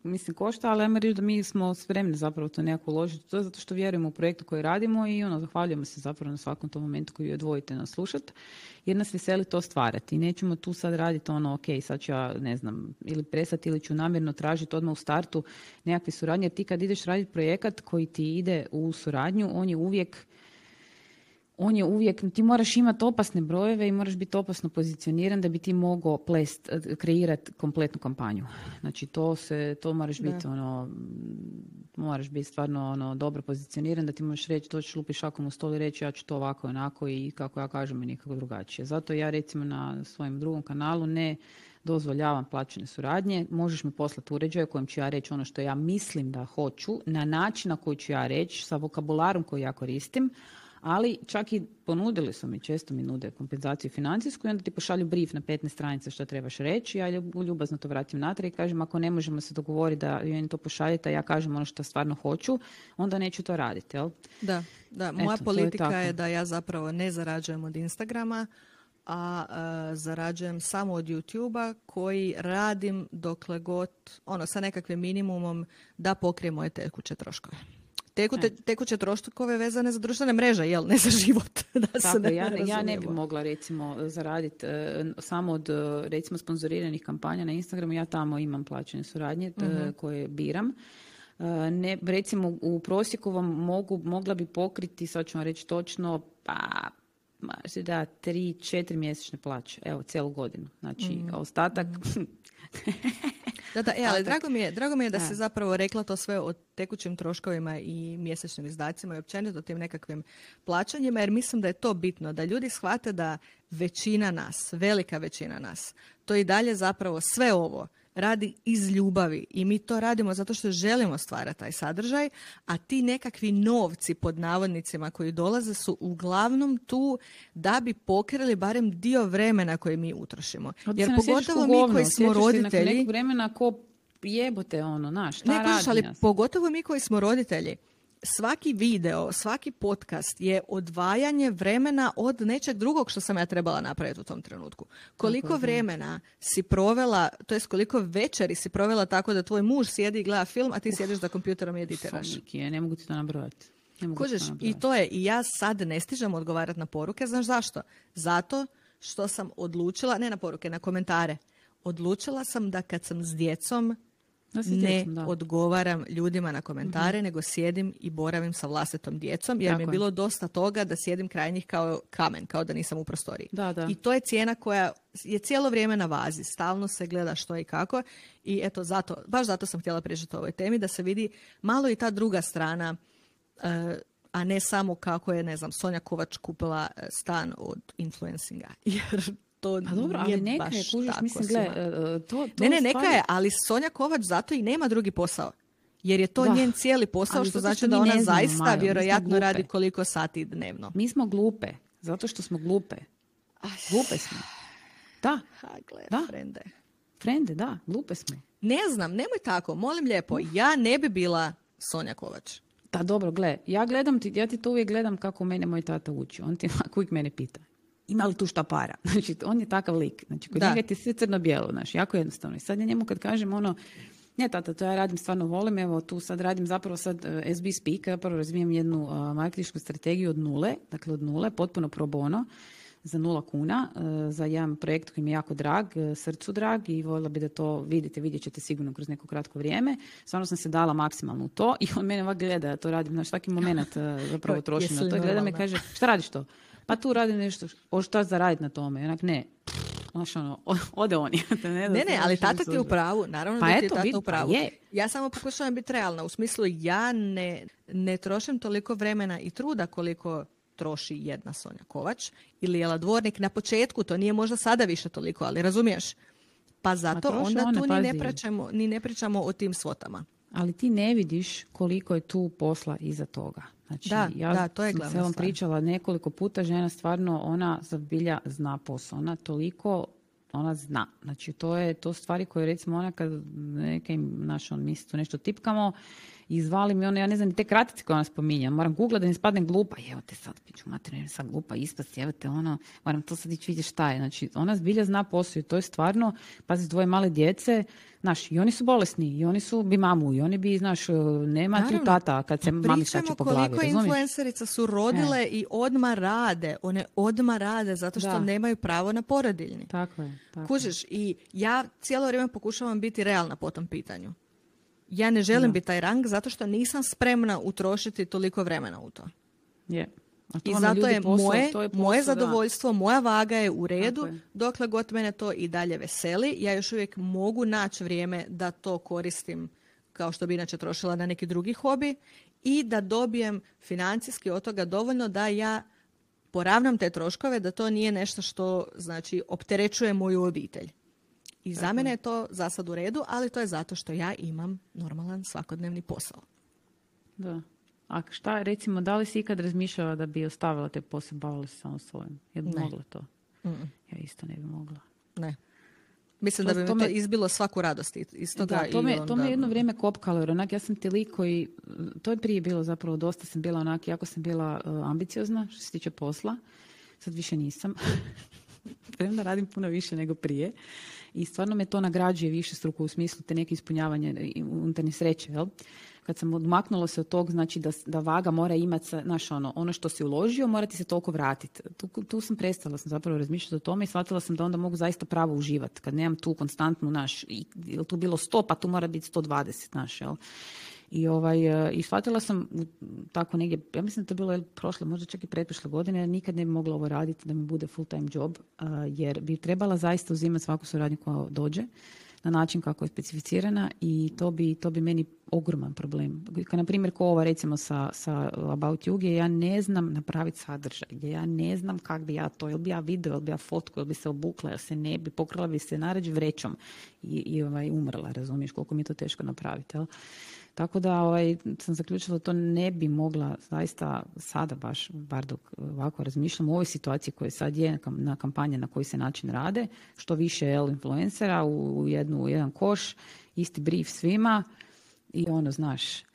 mislim košta, ali ajmo reći da mi smo spremni zapravo to nekako uložiti. To je zato što vjerujemo u projektu koji radimo i ono, zahvaljujemo se zapravo na svakom tom momentu koji odvojite nas slušati, jer nas veseli to stvarati. Nećemo tu sad raditi ono, ok, sad ću ja, ne znam, ili presati ili ću namjerno tražiti odmah u startu nekakve suradnje, jer ti kad ideš raditi projekat koji ti ide u suradnju, on je uvijek on je uvijek, ti moraš imati opasne brojeve i moraš biti opasno pozicioniran da bi ti mogao plest, kreirati kompletnu kampanju. Znači to se, to moraš biti ono, moraš biti stvarno ono, dobro pozicioniran da ti možeš reći, to ćeš lupi šakom u stol i reći ja ću to ovako onako i kako ja kažem i nikako drugačije. Zato ja recimo na svojem drugom kanalu ne dozvoljavam plaćene suradnje, možeš mi poslati uređaj kojem ću ja reći ono što ja mislim da hoću, na način na koji ću ja reći, sa vokabularom koji ja koristim, ali čak i ponudili su mi, često mi nude kompenzaciju financijsku i onda ti pošalju brief na 15 stranica što trebaš reći, ja ljubazno to vratim natrag i kažem ako ne možemo se dogovoriti da meni to pošaljete, a ja kažem ono što stvarno hoću, onda neću to raditi, jel? Da, da. Moja politika je, da ja zapravo ne zarađujem od Instagrama, a, a zarađujem samo od YouTube-a koji radim dokle god, ono, sa nekakvim minimumom da pokrije moje tekuće troškove. Tekute, tekuće troškove vezane za društvene mreže, jel? Ne za život. da Tako, ne ja, ja ne bi mogla recimo zaraditi e, samo od recimo sponzoriranih kampanja na Instagramu. Ja tamo imam plaćene suradnje uh koje biram. E, ne, recimo u prosjeku vam mogu, mogla bi pokriti, sad ću vam reći točno, pa da, tri, četiri mjesečne plaće, evo, cijelu godinu. Znači, mm ostatak, mm Da, da, e, ali drago mi je, drago mi je da se zapravo rekla to sve o tekućim troškovima i mjesečnim izdacima i općenito tim nekakvim plaćanjima, jer mislim da je to bitno, da ljudi shvate da većina nas, velika većina nas, to i dalje zapravo sve ovo radi iz ljubavi i mi to radimo zato što želimo stvarati taj sadržaj, a ti nekakvi novci pod navodnicima koji dolaze su uglavnom tu da bi pokrili barem dio vremena koje mi utrošimo. Jer pogotovo mi koji smo roditelji... Nekog vremena ko jebote ono, naš, šta ne, ali pogotovo mi koji smo roditelji, svaki video, svaki podcast je odvajanje vremena od nečeg drugog što sam ja trebala napraviti u tom trenutku. Koliko vremena si provela, to jest koliko večeri si provela tako da tvoj muž sjedi i gleda film, a ti sjediš za kompjuterom i editiraš. Je, ne mogu ti to nabrojati. Kužiš, i to je, i ja sad ne stižem odgovarati na poruke, znaš zašto? Zato što sam odlučila, ne na poruke, na komentare. Odlučila sam da kad sam s djecom ne odgovaram ljudima na komentare, mhm. nego sjedim i boravim sa vlastitom djecom, jer mi je bilo dosta toga da sjedim kraj njih kao kamen, kao da nisam u prostoriji. Da, da. I to je cijena koja je cijelo vrijeme na vazi, stalno se gleda što i kako i eto zato, baš zato sam htjela pričati o ovoj temi, da se vidi malo i ta druga strana eh, a ne samo kako je, ne znam, Sonja Kovač kupila eh, stan od influencinga. Jer to pa dobro, ali neka je, kužiš, mislim, gle, e, to, to Ne, ne, neka je, ali Sonja Kovač zato i nema drugi posao. Jer je to Da. njen cijeli posao, Ali što zato što znači da ona znamo, zaista Majo, vjerojatno radi koliko sati dnevno. Mi smo glupe, zato što smo glupe. Glupe smo. Da, Ha, gle, Da. frende. frende, da, glupe smo. Ne znam, nemoj tako, molim lijepo, ja ne bi bila Sonja Kovač. Da, dobro, gle, ja gledam ti, ja ti to uvijek gledam kako mene moj tata uči. On ti uvijek mene pita. Ima li tu šta para? Znači, on je takav lik. Znači, kod Da. njega ti je sve crno-bijelo, znaš, jako jednostavno. I sad ja njemu kad kažem ono, ne tata, to ja radim, stvarno volim, evo tu sad radim zapravo sad eh, SB Speak, ja prvo razvijem jednu uh, marketinšku strategiju od nule, dakle od nule, potpuno pro bono, za nula kuna, eh, za jedan projekt koji mi je jako drag, eh, srcu drag i voljela bi da to vidite, vidjet ćete sigurno kroz neko kratko vrijeme. Stvarno sam se dala maksimalno u to i on mene ovak gleda, ja to radim, znaš, svaki moment zapravo Kao, trošim na to i gleda me kaže, šta radiš to? Pa tu radim nešto, o šta zaraditi na tome? Onak, ne, znaš ono, ode on. ne, Ne, ne, ali tata ti je u pravu, naravno Pa da ti je tata u pa pravu. je. Ja samo pokušavam biti realna, u smislu ja ne, ne trošim toliko vremena i truda koliko troši jedna Sonja Kovač ili Jela Dvornik na početku, to nije možda sada više toliko, ali razumiješ? Pa zato onda one, tu ni ne, pričamo, ni ne pričamo o tim svotama. Ali ti ne vidiš koliko je tu posla iza toga. Znači, Da, ja da, to je sam se vam pričala nekoliko puta, žena stvarno, ona zabilja zna posao. Ona toliko, ona zna. Znači, to je to stvari koje recimo ona kad neke im, naš, on, mi se tu nešto tipkamo, izvali mi ono, ja ne znam, te kratice koje ona spominje. Moram googlat da ne spadnem glupa. Evo te sad, piću materinu, sad glupa ispast, evo te ono, moram to sad ići vidjeti šta je. Znači, ona zbilja zna posao i to je stvarno, pazi, dvoje male djece, znaš, i oni su bolesni, i oni su bi mamu, i oni bi, znaš, nema tu Naravno. tata kad se mami Pričamo sače po glavi, koliko influencerica su rodile i odma rade. One odma rade zato što Da. nemaju pravo na porodiljni. Tako je. Tako. Kužiš, i ja cijelo vrijeme pokušavam biti realna po tom pitanju. Ja ne želim biti taj rang zato što nisam spremna utrošiti toliko vremena u to. Je. A to I zato je posao, moje, to je moje posao, da. zadovoljstvo, moja vaga je u redu, je. dokle god mene to i dalje veseli. Ja još uvijek mogu naći vrijeme da to koristim kao što bi inače trošila na neki drugi hobi i da dobijem financijski od toga dovoljno da ja poravnam te troškove, da to nije nešto što znači opterećuje moju obitelj. I za mene je to za sad u redu, ali to je zato što ja imam normalan svakodnevni posao. Da. A šta, recimo, da li si ikad razmišljala da bi ostavila te posao, bavila se samo svojim? Jel bi Ne. mogla to? Mm-mm. Ja isto ne bi mogla. Ne. Mislim To- da bi to mi to me- izbilo svaku radost iz- toga. Da, to i me, to me jedno vrijeme kopkalo, jer onak ja sam ti lik koji, to je prije bilo zapravo dosta sam bila onak, jako sam bila uh, ambiciozna što se tiče posla, sad više nisam. Premda radim puno više nego prije i stvarno me to nagrađuje više struku u smislu te neke ispunjavanje unutarnje sreće, jel? Kad sam odmaknula se od tog, znači da, da vaga mora imati, znaš, ono, ono što si uložio, mora ti se toliko vratiti. Tu, tu sam prestala sam zapravo razmišljati o tome i shvatila sam da onda mogu zaista pravo uživati. Kad nemam tu konstantnu, naš, jel tu bilo 100, pa tu mora biti 120, naš, jel? I, ovaj, e, I shvatila sam tako negdje, ja mislim da to je bilo prošle, možda čak i pretprošle godine, nikad ne bi mogla ovo raditi da mi bude full time job, a, jer bi trebala zaista uzimati svaku suradnju koja dođe na način kako je specificirana i to bi, to bi meni ogroman problem. Na primjer ko ova recimo sa, sa About You gdje ja ne znam napraviti sadržaj, gdje ja ne znam kak bi ja to, jel bi ja video, jel bi ja fotku, jel bi se obukla, jel se ne bi, pokrila bi se naređ vrećom i, i ovaj, umrla, razumiješ koliko mi je to teško napraviti. Jel? Tako da ovaj, sam zaključila da to ne bi mogla zaista sada baš, bar dok ovako razmišljam u ovoj situaciji koja sad je na kampanje na koji se način rade, što više jel, influencera u jednu, u jedan koš, isti brief svima i ono, znaš,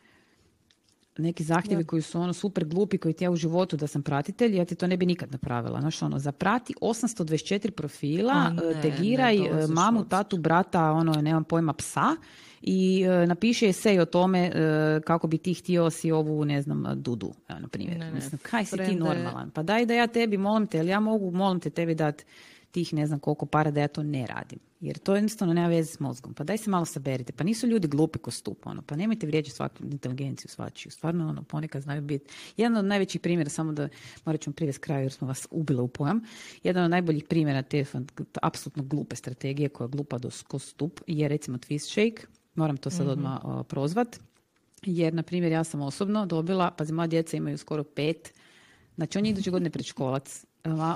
neki zahtjevi koji su ono super glupi koji ti ja u životu da sam pratitelj, ja ti to ne bi nikad napravila. Znaš, ono, zaprati 824 profila, A e, ne, tegiraj ne mamu, tatu, brata, ono, nemam pojma, psa i e, napiše esej o tome e, kako bi ti htio si ovu, ne znam, Dudu, evo, na primjer. Ne, ne, Mislim, kaj si ti normalan? Pa daj da ja tebi, molim te, jel ja mogu, molim te, tebi dati tih ne znam koliko para da ja to ne radim. Jer to jednostavno nema veze s mozgom. Pa daj se malo saberite. Pa nisu ljudi glupi ko stup. Ono. Pa nemojte vrijeđati svaku inteligenciju svačiju. Stvarno ono, ponekad znaju biti. Jedan od najvećih primjera, samo da morat vam privesti kraju jer smo vas ubili u pojam. Jedan od najboljih primjera te apsolutno glupe strategije koja je glupa do ko stup je recimo Twist Shake. Moram to sad odmah o, prozvat. Jer, na primjer, ja sam osobno dobila, pazi, moja djeca imaju skoro pet, znači on je iduće godine predškolac,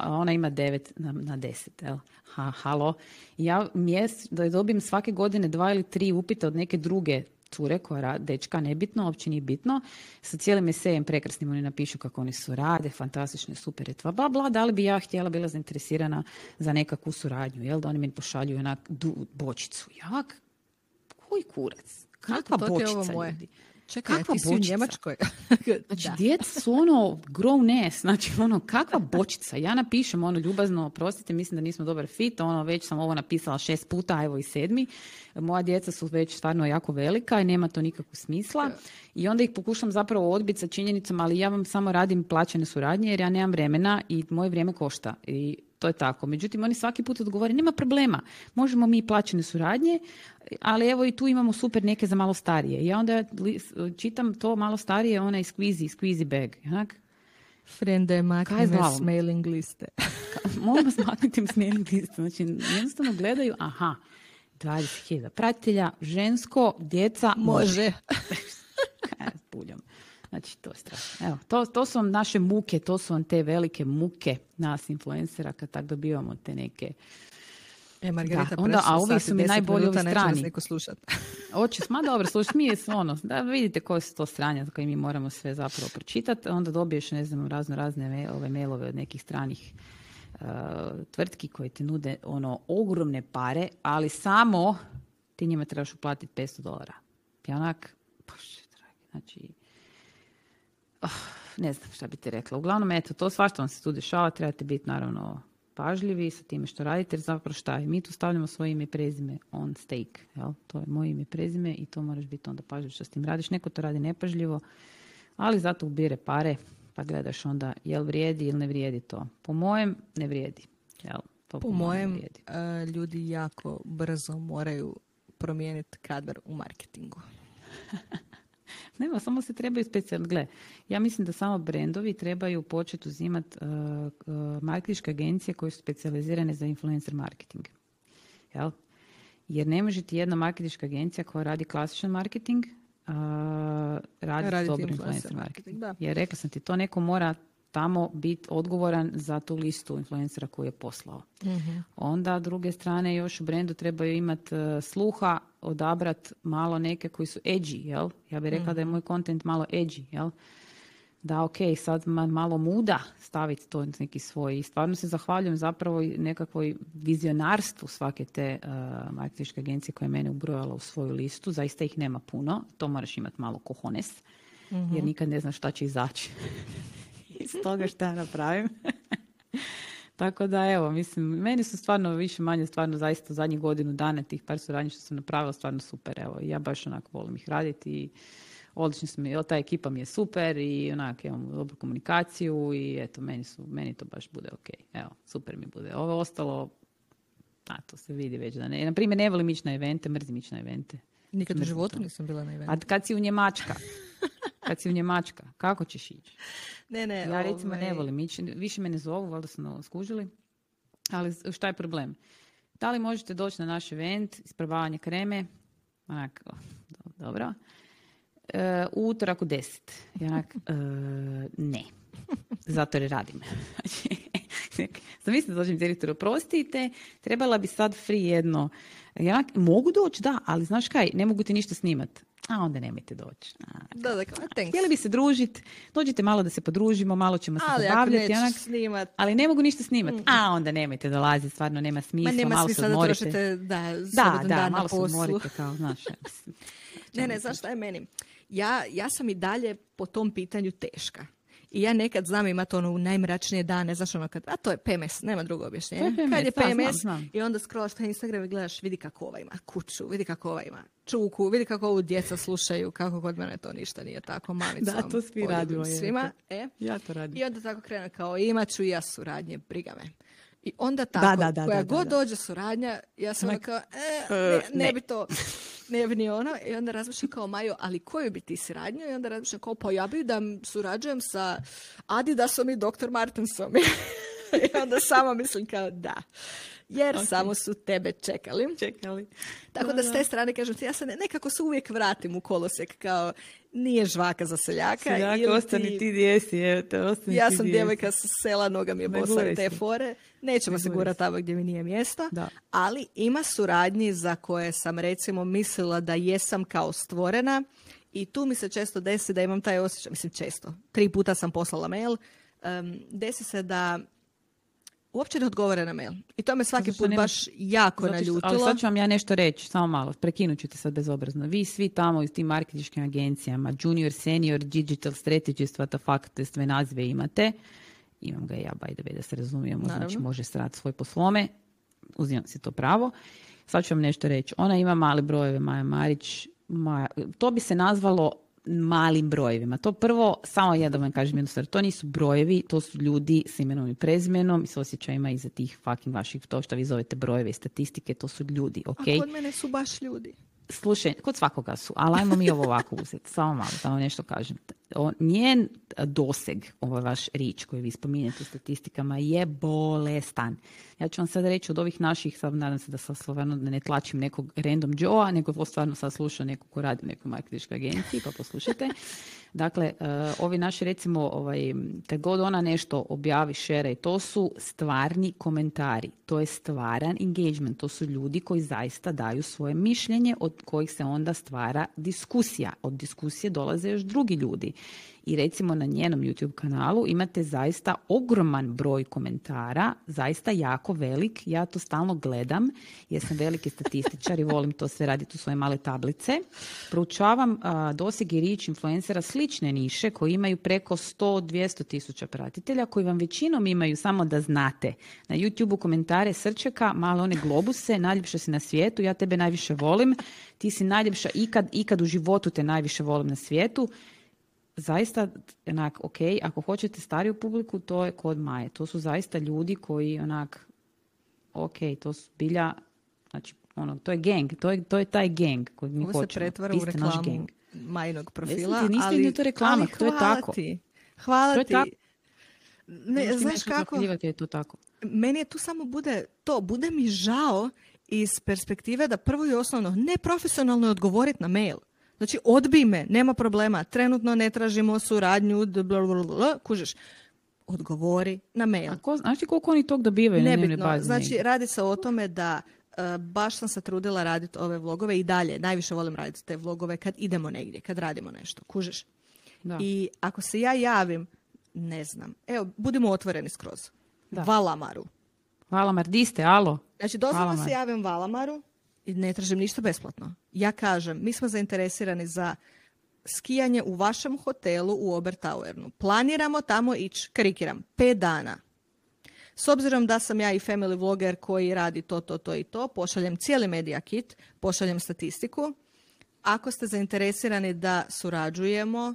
ona ima devet na, na deset, jel? Ha, halo. Ja mjes, da dobijem svake godine dva ili tri upita od neke druge cure koja rade, dečka, nebitno, uopće nije bitno, sa cijelim esejem prekrasnim oni napišu kako oni su rade, fantastično, super je bla, bla, da li bi ja htjela bila zainteresirana za nekakvu suradnju, jel, da oni mi pošalju onak bočicu. Ja, koji kurac? Kakva bočica, ljudi? Čekaj, kakva ti si u Njemačkoj. znači, djeca su ono grown ass, znači ono, kakva bočica. Ja napišem ono ljubazno, oprostite, mislim da nismo dobar fit, ono, već sam ovo napisala šest puta, evo i sedmi. Moja djeca su već stvarno jako velika i nema to nikakvog smisla. I onda ih pokušam zapravo odbiti sa činjenicom, ali ja vam samo radim plaćene suradnje jer ja nemam vremena i moje vrijeme košta. I to je tako. Međutim, oni svaki put odgovore, nema problema, možemo mi plaćene suradnje, ali evo i tu imamo super neke za malo starije. Ja onda čitam to malo starije, onaj squeezy, squeezy bag. Onak? Frende, makni s mailing liste. Molim vas makniti s mailing liste. Znači, jednostavno gledaju, aha, 20.000 pratitelja, žensko, djeca, može. Puljom. Znači, to je strašno. Evo, to, to su vam naše muke, to su vam te velike muke nas influencera kad tak dobivamo te neke E, Margarita, da, onda, a ovi su mi najbolji ovi strani. neko slušati. Oće, ma dobro, slušaj, mi je ono, da vidite koje su to stranje za koje mi moramo sve zapravo pročitati, onda dobiješ, ne znam, razno razne ove mailove od nekih stranih uh, tvrtki koje ti nude ono ogromne pare, ali samo ti njima trebaš uplatiti 500 dolara. I onak, znači, oh, ne znam šta bi ti rekla. Uglavnom, eto, to svašta vam se tu dešava, trebate biti naravno pažljivi sa time što radite, jer zapravo šta je? Mi tu stavljamo svoje ime i prezime on stake, jel? To je moje ime i prezime i to moraš biti onda pažljiv što s tim radiš. Neko to radi nepažljivo, ali zato ubire pare, pa gledaš onda jel vrijedi ili ne vrijedi to. Po mojem, ne vrijedi. Jel? To po, po mojem, vrijedi. Uh, ljudi jako brzo moraju promijeniti kadar u marketingu. Nema, samo se trebaju specijalno. Gle, ja mislim da samo brendovi trebaju početi uzimati uh, uh, marketinške agencije koje su specijalizirane za influencer marketing. Jel? Jer ne može ti jedna marketinška agencija koja radi klasičan marketing uh, raditi dobro influencer marketing. Da. Jer rekla sam ti, to neko mora tamo biti odgovoran za tu listu influencera koju je poslao. mm Onda, druge strane, još u brendu trebaju imati uh, sluha, odabrat malo neke koji su edgy, jel? Ja bih rekla da je mhm. moj kontent malo edgy, jel? Da, ok, sad malo muda staviti to neki svoj. I stvarno se zahvaljujem zapravo nekakvoj vizionarstvu svake te uh, marketinške agencije koja je mene ubrojala u svoju listu. Zaista ih nema puno. To moraš imati malo kohones. Jer mhm. nikad ne znaš šta će izaći iz toga šta ja napravim. Tako da evo, mislim, meni su stvarno više manje stvarno zaista zadnjih godinu dana tih par suradnji što sam napravila stvarno super. Evo, ja baš onako volim ih raditi i odlično sam, ta ekipa mi je super i onak imam dobru komunikaciju i eto, meni, su, meni to baš bude ok. Evo, super mi bude. Ovo ostalo, a to se vidi već da ne. Na primjer, ne volim ići na evente, mrzim ići na evente. Nikad u životu nisam bila na eventu. A kad si u Njemačka, kad si u Njemačka, kako ćeš ići? Ne, ne. Ja recimo ne ovaj- volim ići, više me ne zovu, valjda su skužili. Ali šta je problem? Da li možete doći na naš event, isprobavanje kreme? Onak, dobro. E, u utorak u deset. Onak, e, ne. Zato jer radim. Sam mislim da dođem direktoru, prostite, trebala bi sad free jedno. Ja, mogu doći, da, ali znaš kaj, ne mogu ti ništa snimat a onda nemojte doći. da, da, Htjeli bi se družiti, dođite malo da se podružimo, malo ćemo se ali zabavljati. Onak, snimat. Ali ne mogu ništa snimati. Mm. A onda nemojte dolaziti, stvarno nema smisla, Ma nema malo smisla se odmorite. Da, trošite, da, da, da malo se odmorite kao, znaš. ne, ne, znaš šta je meni? Ja, ja sam i dalje po tom pitanju teška. I ja nekad znam imati ono u najmračnije dane, znaš ono kad, a to je PMS, nema drugo objašnjenja. Kad je PMS i onda scrollaš na Instagram i gledaš, vidi kako ova ima kuću, vidi kako ova ima čuku, vidi kako ovu djeca slušaju, kako kod mene to ništa nije tako, mamica. Da, to svi radimo. Svima, e? Ja to radim. I onda tako krenu kao, imat ću i ja suradnje, briga me. I onda tako, da, da, koja god dođe suradnja, ja sam kao, e, e, ne, ne, bi to, bi ni ono. I onda razmišljam kao, Majo, ali koju bi ti suradnju? I onda razmišljam kao, pa ja bi da surađujem sa Adidasom i Dr. Martensom. I onda samo mislim kao da. Jer samo su tebe čekali. Čekali. Tako da, s te strane kažem ti, ja se nekako se uvijek vratim u kolosek kao nije žvaka za seljaka. Seljaka, ostani ti gdje si, evo te, ostani Ja ti sam djevojka sa sela, noga mi je bosa i te fore. Nećemo Ne se gurati tamo gdje mi nije mjesto. Da. Ali ima suradnji za koje sam recimo mislila da jesam kao stvorena i tu mi se često desi da imam taj osjećaj, mislim često, tri puta sam poslala mail, em, desi se da uopće ne odgovore na mail. I to me svaki put nema- baš jako Zato što- naljutilo. ali sad ću vam ja nešto reći, samo malo, prekinut ću te sad bezobrazno. Vi svi tamo iz tim marketinškim agencijama, junior, senior, digital strategist, what the fuck, te sve nazive imate. Imam ga i ja, by the way, da se razumijemo, Naravno. znači može srat svoj po svome. Uzimam si to pravo. Sad ću vam nešto reći. Ona ima male brojeve, Maja Marić. Maja, to bi se nazvalo malim brojevima. To prvo, samo ja da vam kažem jednu stvar, to nisu brojevi, to su ljudi s imenom i prezmenom i s osjećajima iza tih fucking vaših, to što vi zovete brojeve i statistike, to su ljudi, ok? A kod mene su baš ljudi. Slušaj, kod svakoga su, ali ajmo mi ovo ovako uzeti, samo malo, samo nešto kažem. O, njen doseg, ovaj vaš rič koji vi spominjete u statistikama, je bolestan. Ja ću vam sad reći od ovih naših, sad nadam se da sad stvarno ne tlačim nekog random Joe-a, nego stvarno sad sluša neko ko radi u nekoj marketinškoj agenciji, pa poslušajte. Dakle, eh, ovi naši recimo, ovaj, kad god ona nešto objavi, šere, to su stvarni komentari. To je stvaran engagement. To su ljudi koji zaista daju svoje mišljenje od kojih se onda stvara diskusija. Od diskusije dolaze još drugi ljudi. I recimo na njenom YouTube kanalu imate zaista ogroman broj komentara, zaista jako velik. Ja to stalno gledam jer sam veliki statističar i volim to sve raditi u svoje male tablice. Proučavam doseg i rič influencera slične niše koji imaju preko 100-200 tisuća pratitelja koji vam većinom imaju samo da znate. Na YouTube-u komentare srčeka, malo one globuse, najljepša si na svijetu, ja tebe najviše volim, ti si najljepša ikad, ikad u životu te najviše volim na svijetu zaista, onak, ok, ako hoćete stariju publiku, to je kod Maje. To su zaista ljudi koji, onak, ok, to su bilja, znači, ono, to je gang, to je, to je taj gang koji mi Ovo se hoćemo. pretvara u reklamu gang. majnog profila. ti, ali, ni to reklama, ali to je tako. Ti. Hvala To je ti. tako. Ne, ti znaš kako? je to tako. meni je tu samo bude to, bude mi žao iz perspektive da prvo i osnovno neprofesionalno je odgovoriti na mail. Znači, odbij me, nema problema, trenutno ne tražimo suradnju, d- bla, bla, bla, bla, kužiš. Odgovori na mail. A ko, znaš ti koliko oni tog dobivaju na Nebitno, bazi? znači radi se o tome da e, baš sam se trudila raditi ove vlogove i dalje. Najviše volim raditi te vlogove kad idemo negdje, kad radimo nešto, kužiš. Da. I ako se ja javim, ne znam, evo, budimo otvoreni skroz. Da. Valamaru. Hvala, Mar, di ste, alo? Znači, doslovno se javim Valamaru ne tražim ništa besplatno. Ja kažem, mi smo zainteresirani za skijanje u vašem hotelu u Obertauernu. Planiramo tamo ići, karikiram, pet dana. S obzirom da sam ja i family vloger koji radi to, to, to i to, pošaljem cijeli media kit, pošaljem statistiku. Ako ste zainteresirani da surađujemo,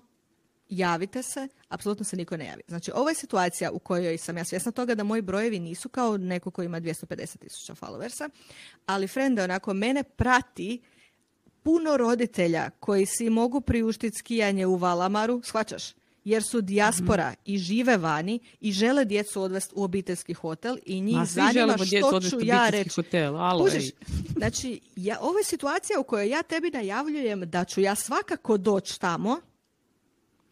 javite se, apsolutno se niko ne javi. Znači, ovo je situacija u kojoj sam ja svjesna toga da moji brojevi nisu kao neko koji ima 250 tisuća followersa, ali frende, onako, mene prati puno roditelja koji si mogu priuštiti skijanje u Valamaru, shvaćaš? Jer su dijaspora i žive vani i žele djecu odvesti u obiteljski hotel i njih Ma, zanima što ću ja reći. hotel, alo. Znači, ja, ovo je situacija u kojoj ja tebi najavljujem da ću ja svakako doći tamo,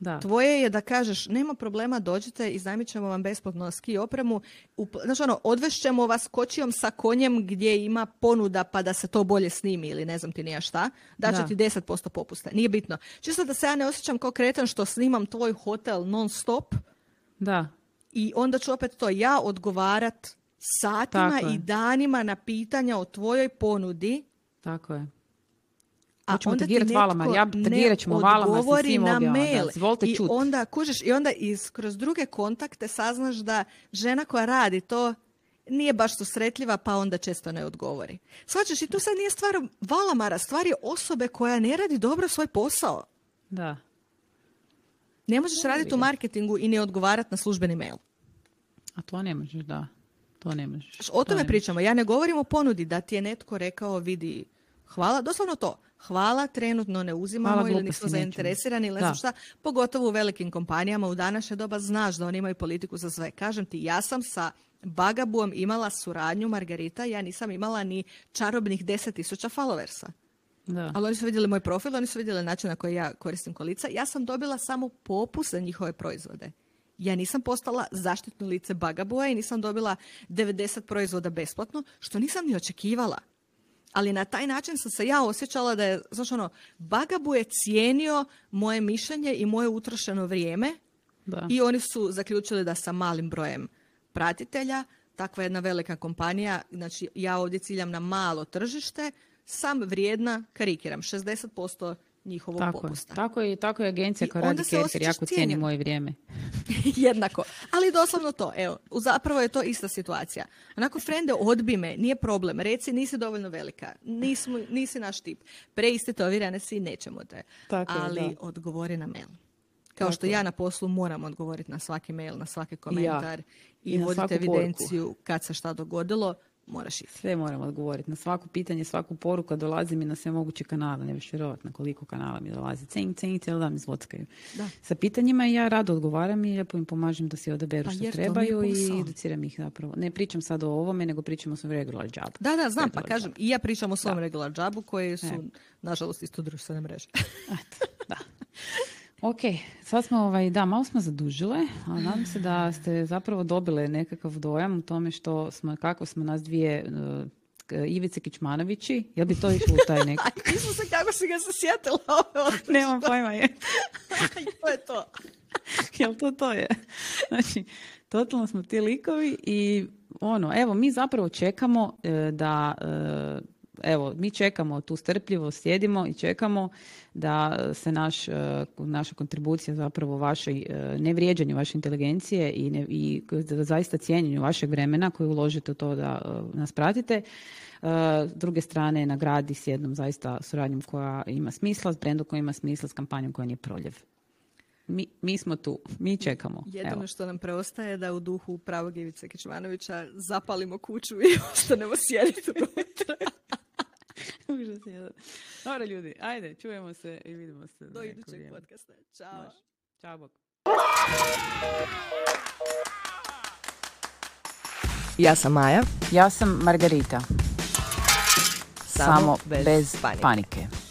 Da. Tvoje je da kažeš, nema problema, dođite, iznajmit ćemo vam besplatno ski opremu. Up, znači ono, odvešćemo vas kočijom sa konjem gdje ima ponuda pa da se to bolje snimi ili ne znam ti nija šta. Daće Da. ti 10% popusta. Nije bitno. Čisto da se ja ne osjećam kao kretan što snimam tvoj hotel non stop Da. i onda ću opet to ja odgovarat satima Tako je. i danima na pitanja o tvojoj ponudi Tako je. A onda ti netko Valamar, ja ne odgovori svim na objavama, da, mail. izvolite I čut. onda, kužiš, i onda iz, kroz druge kontakte saznaš da žena koja radi to nije baš susretljiva, pa onda često ne odgovori. Svačaš, i tu sad nije stvar Valamara, stvar je osobe koja ne radi dobro svoj posao. Da. Ne možeš raditi u marketingu i ne odgovarati na službeni mail. A to ne možeš, da. To ne možeš. O To tome pričamo. Ja ne govorim o ponudi da ti je netko rekao, vidi, hvala, doslovno to. Hvala, trenutno ne uzimamo Hvala, ili nismo zainteresirani ili ne znam Da. šta. Pogotovo u velikim kompanijama u današnje doba znaš da oni imaju politiku za sve. Kažem ti, ja sam sa Bagabuom imala suradnju Margarita, ja nisam imala ni čarobnih 10.000 followersa. Da. Ali oni su vidjeli moj profil, oni su vidjeli način na koji ja koristim kolica. Ja sam dobila samo popus za njihove proizvode. Ja nisam postala zaštitno lice Bagaboja i nisam dobila 90 proizvoda besplatno, što nisam ni očekivala. Ali na taj način sam se ja osjećala da je, znaš ono, Bagabu je cijenio moje mišljenje i moje utrošeno vrijeme Da. i oni su zaključili da sa malim brojem pratitelja, takva jedna velika kompanija, znači ja ovdje ciljam na malo tržište, sam vrijedna, karikiram, 60% njihovog Tako je. popusta. Tako je, tako je agencija I koja radi Kerker, jako cijeni moje vrijeme. Jednako. Ali doslovno to. Evo, zapravo je to ista situacija. Onako, frende, odbi me, nije problem. Reci, nisi dovoljno velika. Nismo, nisi naš tip. Preistetovirane si, nećemo te. Tako je, Ali da. odgovori na mail. Kao Tako što je. ja na poslu moram odgovoriti na svaki mail, na svaki komentar i, I na voditi evidenciju kad se šta dogodilo, moraš ići. Sve moram odgovoriti. Na svako pitanje, svaku poruku dolazi mi na sve moguće kanale. Ne biš vjerovat na koliko kanala mi dolazi. Cing, cing, cijeli dan mi zvockaju. Da. Sa pitanjima ja rado odgovaram i lijepo im pomažem da si odaberu Pa što trebaju i educiram ih zapravo. Ne pričam sad o ovome, nego pričam o svom regular job. Da, da, znam, pa kažem, i ja pričam o svom regular jobu koji su, E. nažalost, isto društvene mreže. Eto, da. Ok, sad smo, ovaj, da, malo smo zadužile, ali nadam se da ste zapravo dobile nekakav dojam u tome što smo, kako smo nas dvije uh, Ivice Kičmanovići, jel bi to išlo u taj neki? Nisam se kako si ga se sjetila. Nemam pojma je. to je to. Jel to to je? Znači, totalno smo ti likovi i ono, evo, mi zapravo čekamo e, da, e, evo, mi čekamo tu strpljivo, sjedimo i čekamo da se naš, e, naša kontribucija zapravo vašoj e, nevrijeđanju vaše inteligencije i, ne, i zaista cijenjenju vašeg vremena koje uložite u to da e, nas pratite, s druge strane nagradi s jednom zaista suradnjom koja ima smisla, s brendom koji ima smisla, s kampanjom koja nije proljev. Mi, mi smo tu, mi čekamo. Jedino Evo. što nam preostaje je da u duhu pravog Ivice Kičmanovića zapalimo kuću i ostanemo sjediti unutra. Užas jedan. Dobro ljudi, ajde, čujemo se i vidimo se. Do idućeg vrijeme. podcasta. Ćao. Može. Ćao, bok. Ja sam Maja. Ja sam Margarita. Samo bez bez panike. panike.